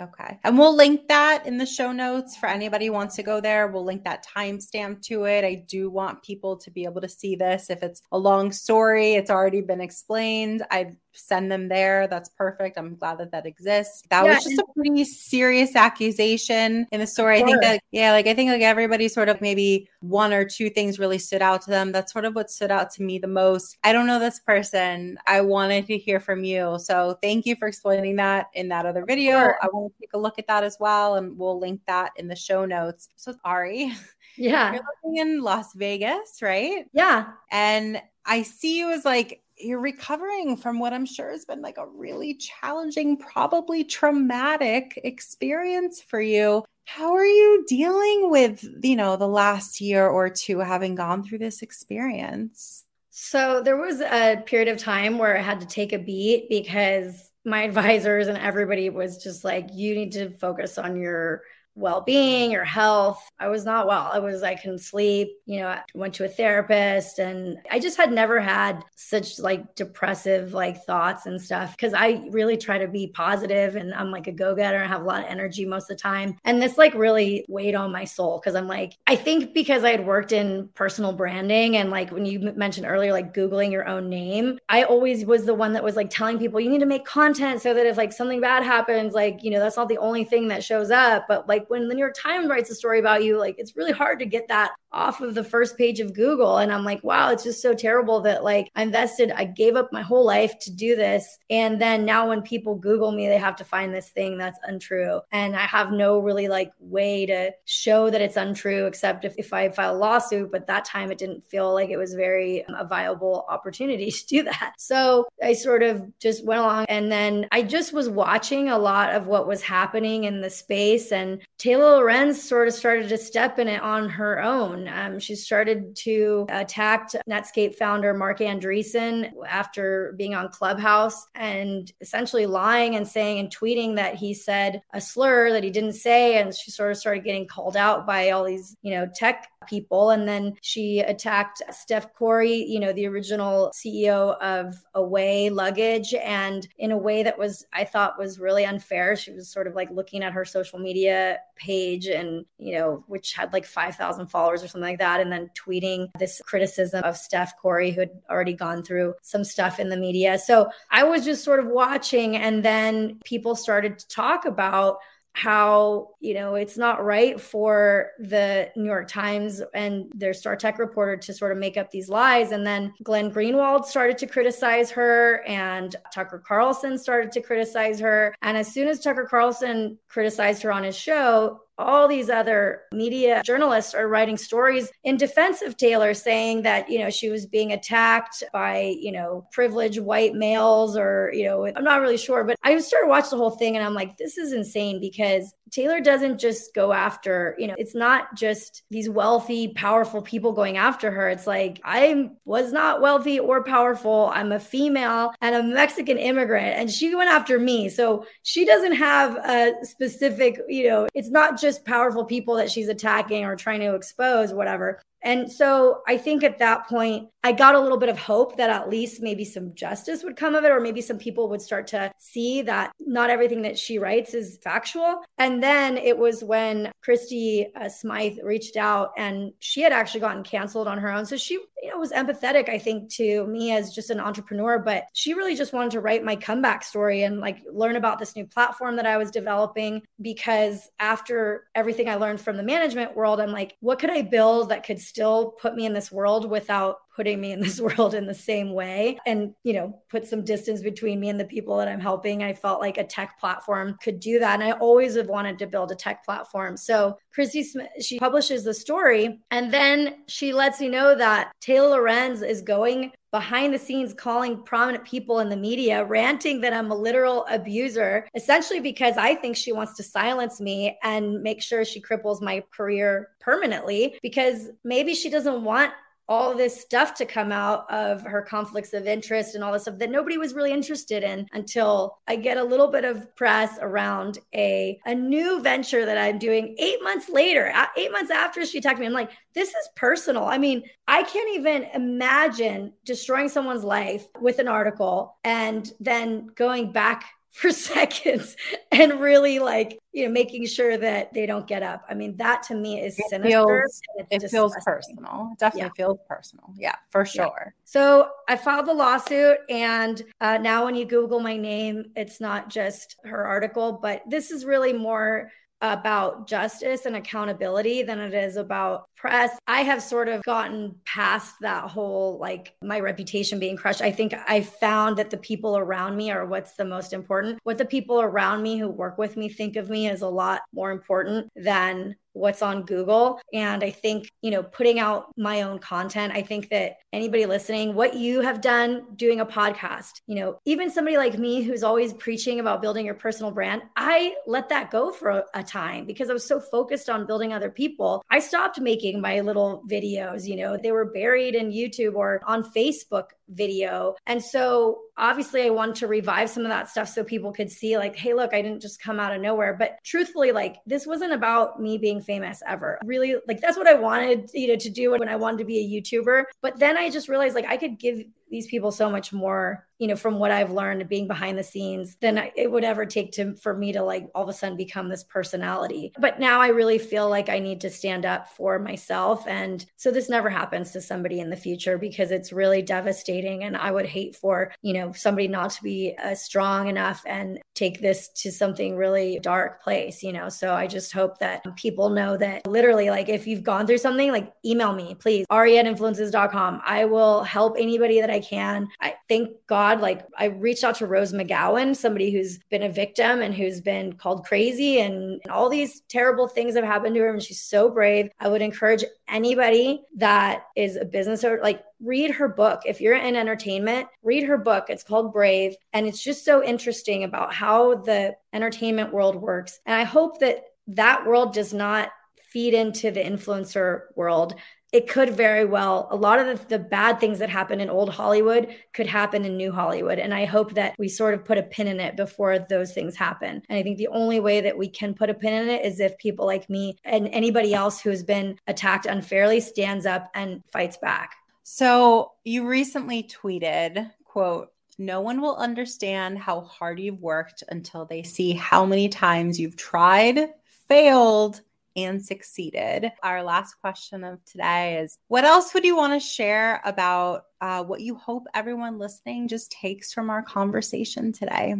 Okay. And we'll link that in the show notes for anybody who wants to go there. We'll link that timestamp to it. I do want people to be able to see this. If it's a long story, it's already been explained. I send them there. That's perfect. I'm glad that that exists. That Yeah, was just a pretty serious accusation in the story. I think that, yeah, like I think like everybody sort of maybe one or two things really stood out to them. That's sort of what stood out to me the most. I don't know this person. I wanted to hear from you. So thank you for explaining that in that other video. Sure. I want to take a look at that as well. And we'll link that in the show notes. So Ari, Yeah. you're living in Las Vegas, right? Yeah. And I see you as like you're recovering from what I'm sure has been like a really challenging, probably traumatic experience for you. How are you dealing with, you know, the last year or two having gone through this experience? So there was a period of time where I had to take a beat because my advisors and everybody was just like, you need to focus on your well being, your health. I was not well. I was, I couldn't sleep. You know, I went to a therapist and I just had never had such like depressive like thoughts and stuff because I really try to be positive and I'm like a go getter and have a lot of energy most of the time. And this like really weighed on my soul because I'm like, I think because I had worked in personal branding and like when you mentioned earlier, like Googling your own name, I always was the one that was like telling people you need to make content so that if like something bad happens, like, you know, that's not the only thing that shows up. But like when the New York Times writes a story about you, like it's really hard to get that off of the first page of Google. And I'm like, wow, it's just so terrible that like I invested, I gave up my whole life to do this. And then now when people Google me, they have to find this thing that's untrue. And I have no really like way to show that it's untrue, except if, if I file a lawsuit. But that time it didn't feel like it was very um, a viable opportunity to do that. So I sort of just went along. And then I just was watching a lot of what was happening in the space. And Taylor Lorenz sort of started to step in it on her own um, she started to attack Netscape founder Marc Andreessen after being on Clubhouse and essentially lying and saying and tweeting that he said a slur that he didn't say. And she sort of started getting called out by all these, you know, tech people. And then she attacked Steph Korey, you know, the original CEO of Away Luggage, and in a way that was, I thought, was really unfair. She was sort of like looking at her social media page and, you know, which had like 5,000 followers or something like that, and then tweeting this criticism of Steph Korey, who had already gone through some stuff in the media. So I was just sort of watching, and then people started to talk about how you know it's not right for the New York Times and their Star Tech reporter to sort of make up these lies. And then Glenn Greenwald started to criticize her and Tucker Carlson started to criticize her. And as soon as Tucker Carlson criticized her on his show all these other media journalists are writing stories in defense of Taylor saying that, you know, she was being attacked by, you know, privileged white males or, you know, I'm not really sure, but I started watching the whole thing and I'm like, this is insane because Taylor doesn't just go after, you know, it's not just these wealthy, powerful people going after her. It's like, I was not wealthy or powerful. I'm a female and a Mexican immigrant, and she went after me. So she doesn't have a specific, you know, it's not just powerful people that she's attacking or trying to expose, whatever. And so I think at that point, I got a little bit of hope that at least maybe some justice would come of it, or maybe some people would start to see that not everything that she writes is factual. And then it was when Christy uh, Smythe reached out and she had actually gotten canceled on her own. So she, you know, was empathetic, I think, to me as just an entrepreneur, but she really just wanted to write my comeback story and like learn about this new platform that I was developing. Because after everything I learned from the management world, I'm like, what could I build that could still put me in this world without putting me in this world in the same way and you know put some distance between me and the people that i'm helping. I felt like a tech platform could do that and i always have wanted to build a tech platform. So christy smith she publishes the story and then she lets me know that taylor lorenz is going behind the scenes calling prominent people in the media, ranting that I'm a literal abuser, essentially because I think she wants to silence me and make sure she cripples my career permanently because maybe she doesn't want all this stuff to come out of her conflicts of interest and all this stuff that nobody was really interested in until I get a little bit of press around a a new venture that I'm doing eight months later, eight months after she attacked me. I'm like, this is personal. I mean, I can't even imagine destroying someone's life with an article and then going back for seconds and really like you know making sure that they don't get up. I mean that to me is it sinister feels, it feels personal. Definitely yeah. feels personal. Yeah for sure. Yeah. so i filed the lawsuit and uh, now when you google my name it's not just her article but this is really more about justice and accountability than it is about press. I have sort of gotten past that whole like my reputation being crushed. I think I found that the people around me are what's the most important. What the people around me who work with me think of me is a lot more important than what's on Google. And I think, you know, putting out my own content, I think that anybody listening, what you have done doing a podcast, you know, even somebody like me who's always preaching about building your personal brand, I let that go for a, a time because I was so focused on building other people. I stopped making my little videos, you know, they were buried in YouTube or on Facebook video. And so obviously I wanted to revive some of that stuff so people could see like, hey, look, I didn't just come out of nowhere. But truthfully, like this wasn't about me being famous ever. Really, like that's what I wanted, you know, to do when I wanted to be a YouTuber. But then I just realized like I could give these people so much more you know, from what I've learned being behind the scenes than it would ever take to for me to like all of a sudden become this personality. But now I really feel like I need to stand up for myself. And so this never happens to somebody in the future because it's really devastating. And I would hate for, you know, somebody not to be uh, strong enough and take this to something really dark place, you know. So I just hope that people know that literally, like, if you've gone through something, like, email me, please, influences.com. I will help anybody that I can. I thank God God, like I reached out to Rose McGowan, somebody who's been a victim and who's been called crazy and, and all these terrible things have happened to her. And she's so brave. I would encourage anybody that is a business owner, like read her book. If you're in entertainment, read her book. It's called Brave. And it's just so interesting about how the entertainment world works. And I hope that that world does not feed into the influencer world it could very well a lot of the, the, bad things that happen in old hollywood could happen in new hollywood. And i hope that we sort of put a pin in it before those things happen. And i think the only way that we can put a pin in it is if people like me and anybody else who has been attacked unfairly stands up and fights back. So you recently tweeted quote no one will understand how hard you've worked until they see how many times you've tried failed and succeeded. Our last question of today is What else would you want to share about uh, what you hope everyone listening just takes from our conversation today?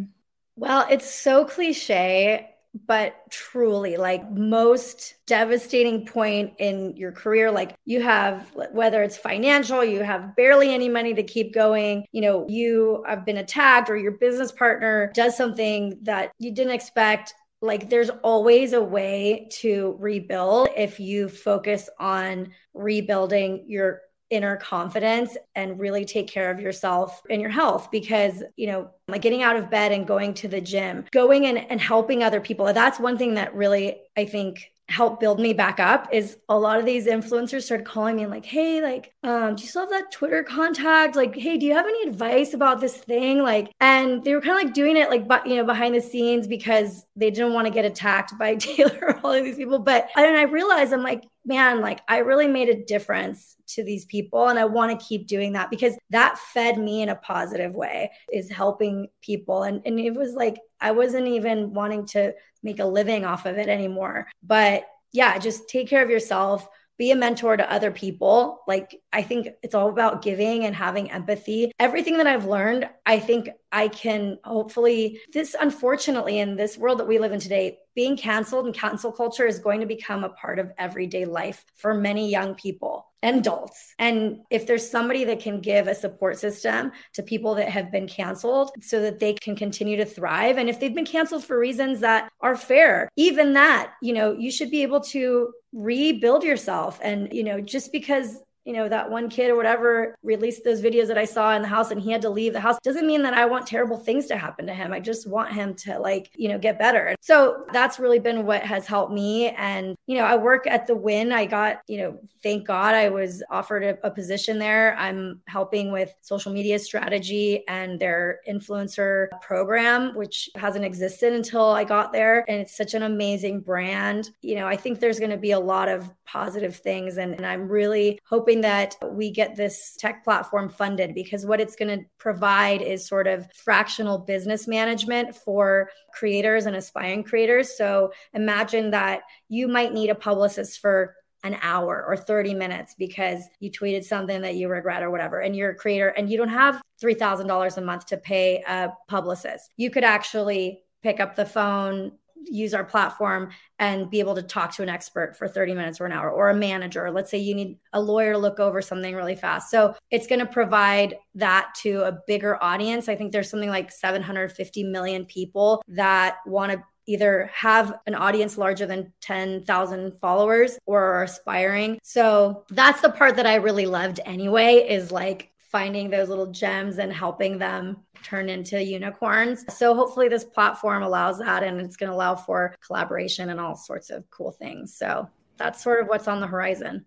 Well, it's so cliche but truly like most devastating point in your career like you have whether it's financial you have barely any money to keep going you know you have been attacked or your business partner does something that you didn't expect like there's always a way to rebuild if you focus on rebuilding your inner confidence and really take care of yourself and your health. Because you know like getting out of bed and going to the gym going and, and helping other people that's one thing that really i think helped build me back up is a lot of these influencers started calling me and like, hey, like, um, do you still have that Twitter contact? Like, hey, do you have any advice about this thing? Like, and they were kind of like doing it like, but you know, behind the scenes because they didn't want to get attacked by Taylor or all of these people. But and I realized I'm like, man, like I really made a difference to these people. And I want to keep doing that because that fed me in a positive way, is helping people. And, and it was like, I wasn't even wanting to make a living off of it anymore. But yeah, just take care of yourself be a mentor to other people. Like, I think it's all about giving and having empathy. Everything that I've learned, I think I can hopefully, this unfortunately, in this world that we live in today, being canceled and cancel culture is going to become a part of everyday life for many young people and adults. And if there's somebody that can give a support system to people that have been canceled so that they can continue to thrive, and if they've been canceled for reasons that are fair, even that, you know, you should be able to rebuild yourself. And, you know, just because you know, that one kid or whatever released those videos that I saw in the house and he had to leave the house doesn't mean that I want terrible things to happen to him. I just want him to like, you know, get better. So that's really been what has helped me. And, you know, I work at the Wynn. I got, you know, thank God I was offered a, a position there. I'm helping with social media strategy and their influencer program, which hasn't existed until I got there. And it's such an amazing brand. You know, I think there's going to be a lot of positive things. And, and I'm really hoping hoping that we get this tech platform funded because what it's going to provide is sort of fractional business management for creators and aspiring creators. So imagine that you might need a publicist for an hour or 30 minutes because you tweeted something that you regret or whatever and you're a creator and you don't have $3000 a month to pay a publicist you could actually pick up the phone use our platform and be able to talk to an expert for 30 minutes or an hour or a manager. Let's say you need a lawyer to look over something really fast. So it's going to provide that to a bigger audience. I think there's something like 750 million people that want to either have an audience larger than 10,000 followers or are aspiring. So that's the part that I really loved anyway is like finding those little gems and helping them turn into unicorns. So hopefully this platform allows that and it's going to allow for collaboration and all sorts of cool things. So that's sort of what's on the horizon.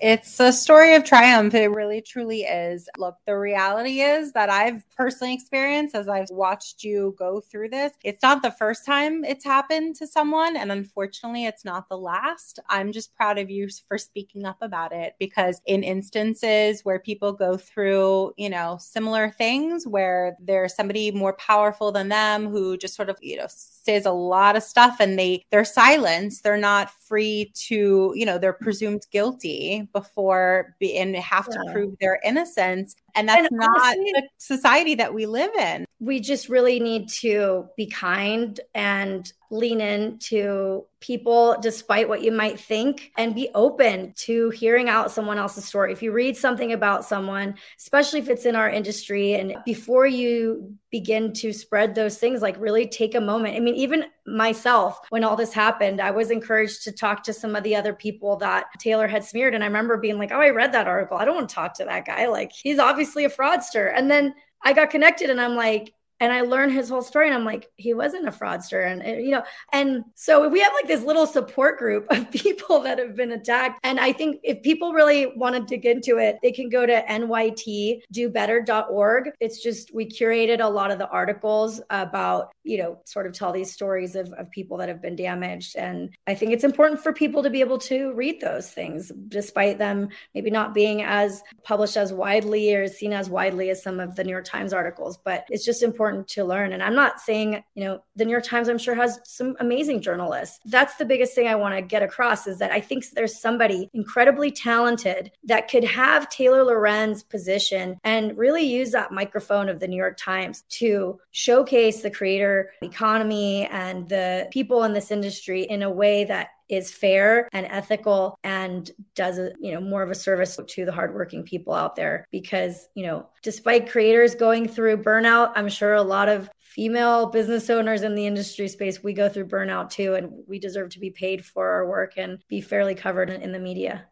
It's a story of triumph. It really, truly is. Look, the reality is that I've personally experienced as I've watched you go through this. It's not the first time it's happened to someone. And unfortunately, it's not the last. I'm just proud of you for speaking up about it because in instances where people go through, you know, similar things where there's somebody more powerful than them who just sort of, you know, says a lot of stuff and they, they're silenced, they're not free to, you know, they're presumed guilty before be, and have yeah. to prove their innocence. And that's and not honestly, the society that we live in. We just really need to be kind and lean into people despite what you might think and be open to hearing out someone else's story. If you read something about someone, especially if it's in our industry, and before you begin to spread those things, like really take a moment. I mean, even myself, when all this happened, I was encouraged to talk to some of the other people that Taylor had smeared. And I remember being like, oh, I read that article. I don't want to talk to that guy. Like, he's obviously a fraudster. And then I got connected and I'm like, and I learned his whole story and I'm like, he wasn't a fraudster. And, you know, and so we have like this little support group of people that have been attacked. And I think if people really want to dig into it, they can go to nytdobetter.org. It's just, we curated a lot of the articles about, you know, sort of tell these stories of, of people that have been damaged. And I think it's important for people to be able to read those things, despite them maybe not being as published as widely or seen as widely as some of the New York Times articles. But it's just important important to learn. And I'm not saying, you know, the New York Times, I'm sure, has some amazing journalists. That's the biggest thing I want to get across is that I think there's somebody incredibly talented that could have Taylor Lorenz position and really use that microphone of the New York Times to showcase the creator economy and the people in this industry in a way that is fair and ethical and does a, you know more of a service to the hardworking people out there. Because you know despite creators going through burnout i'm sure a lot of female business owners in the industry space we go through burnout too and we deserve to be paid for our work and be fairly covered in, in the media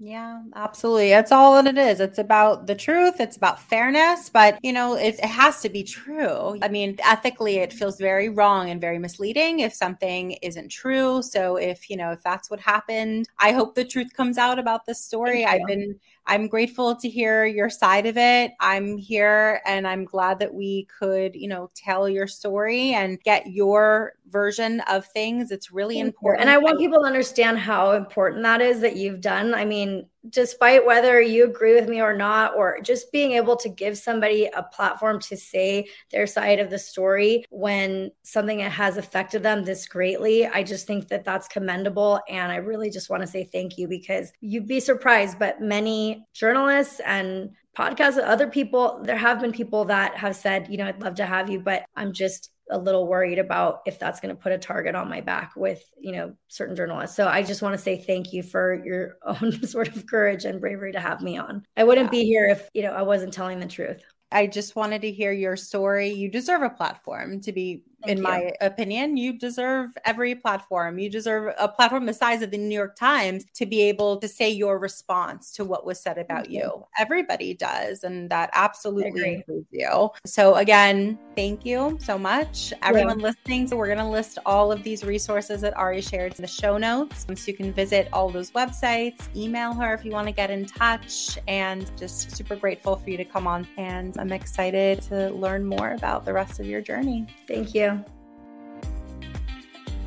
yeah, absolutely. That's all that it is. It's about the truth. It's about fairness, but you know, it, it, has to be true. I mean, ethically, it feels very wrong and very misleading if something isn't true. So, if you know, if that's what happened, I hope the truth comes out about this story. I've been I'm grateful to hear your side of it. I'm here and I'm glad that we could, you know, tell your story and get your version of things. It's really Thank important. You. And I want people to understand how important that is that you've done. I mean, despite whether you agree with me or not, or just being able to give somebody a platform to say their side of the story when something has affected them this greatly, I just think that that's commendable. And I really just want to say thank you because you'd be surprised, but many journalists and podcasts, other people, there have been people that have said, you know, I'd love to have you, but I'm just a little worried about if that's going to put a target on my back with you know certain journalists so i just want to say thank you for your own sort of courage and bravery to have me on i wouldn't yeah. be here if you know i wasn't telling the truth I just wanted to hear your story. You deserve a platform to be, Thank in you. my opinion, you deserve every platform. You deserve a platform the size of the New York Times to be able to say your response to what was said about you. you. Everybody does. And that absolutely includes you. So, again, thank you so much. Everyone yeah. listening. So, we're going to list all of these resources that Ari shared in the show notes. So, you can visit all those websites, email her if you want to get in touch, and just super grateful for you to come on and I'm excited to learn more about the rest of your journey. Thank you.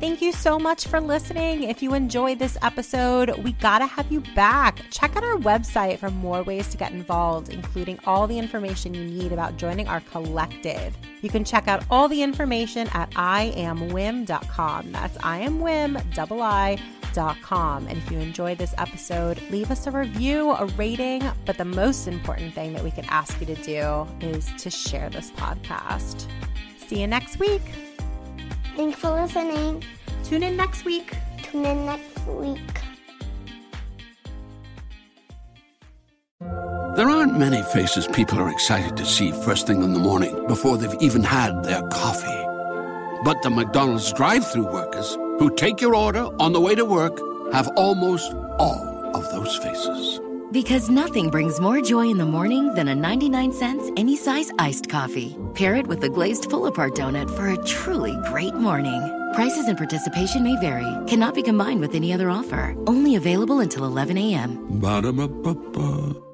Thank you so much for listening. If you enjoyed this episode, we gotta have you back. Check out our website for more ways to get involved, including all the information you need about joining our collective. You can check out all the information at iamwiim.com. That's iamwiim, double I Dot com. and if you enjoyed this episode, leave us a review, a rating. But the most important thing that we can ask you to do is to share this podcast. See you next week. Thanks for listening. Tune in next week. Tune in next week. There aren't many faces people are excited to see first thing in the morning before they've even had their coffee. But the McDonald's drive through workers who take your order on the way to work have almost all of those faces. Because nothing brings more joy in the morning than a 99 cents any size iced coffee. Pair it with a glazed pull apart donut for a truly great morning. Prices and participation may vary, cannot be combined with any other offer. Only available until 11 a.m. Ba-da-ba-ba-ba.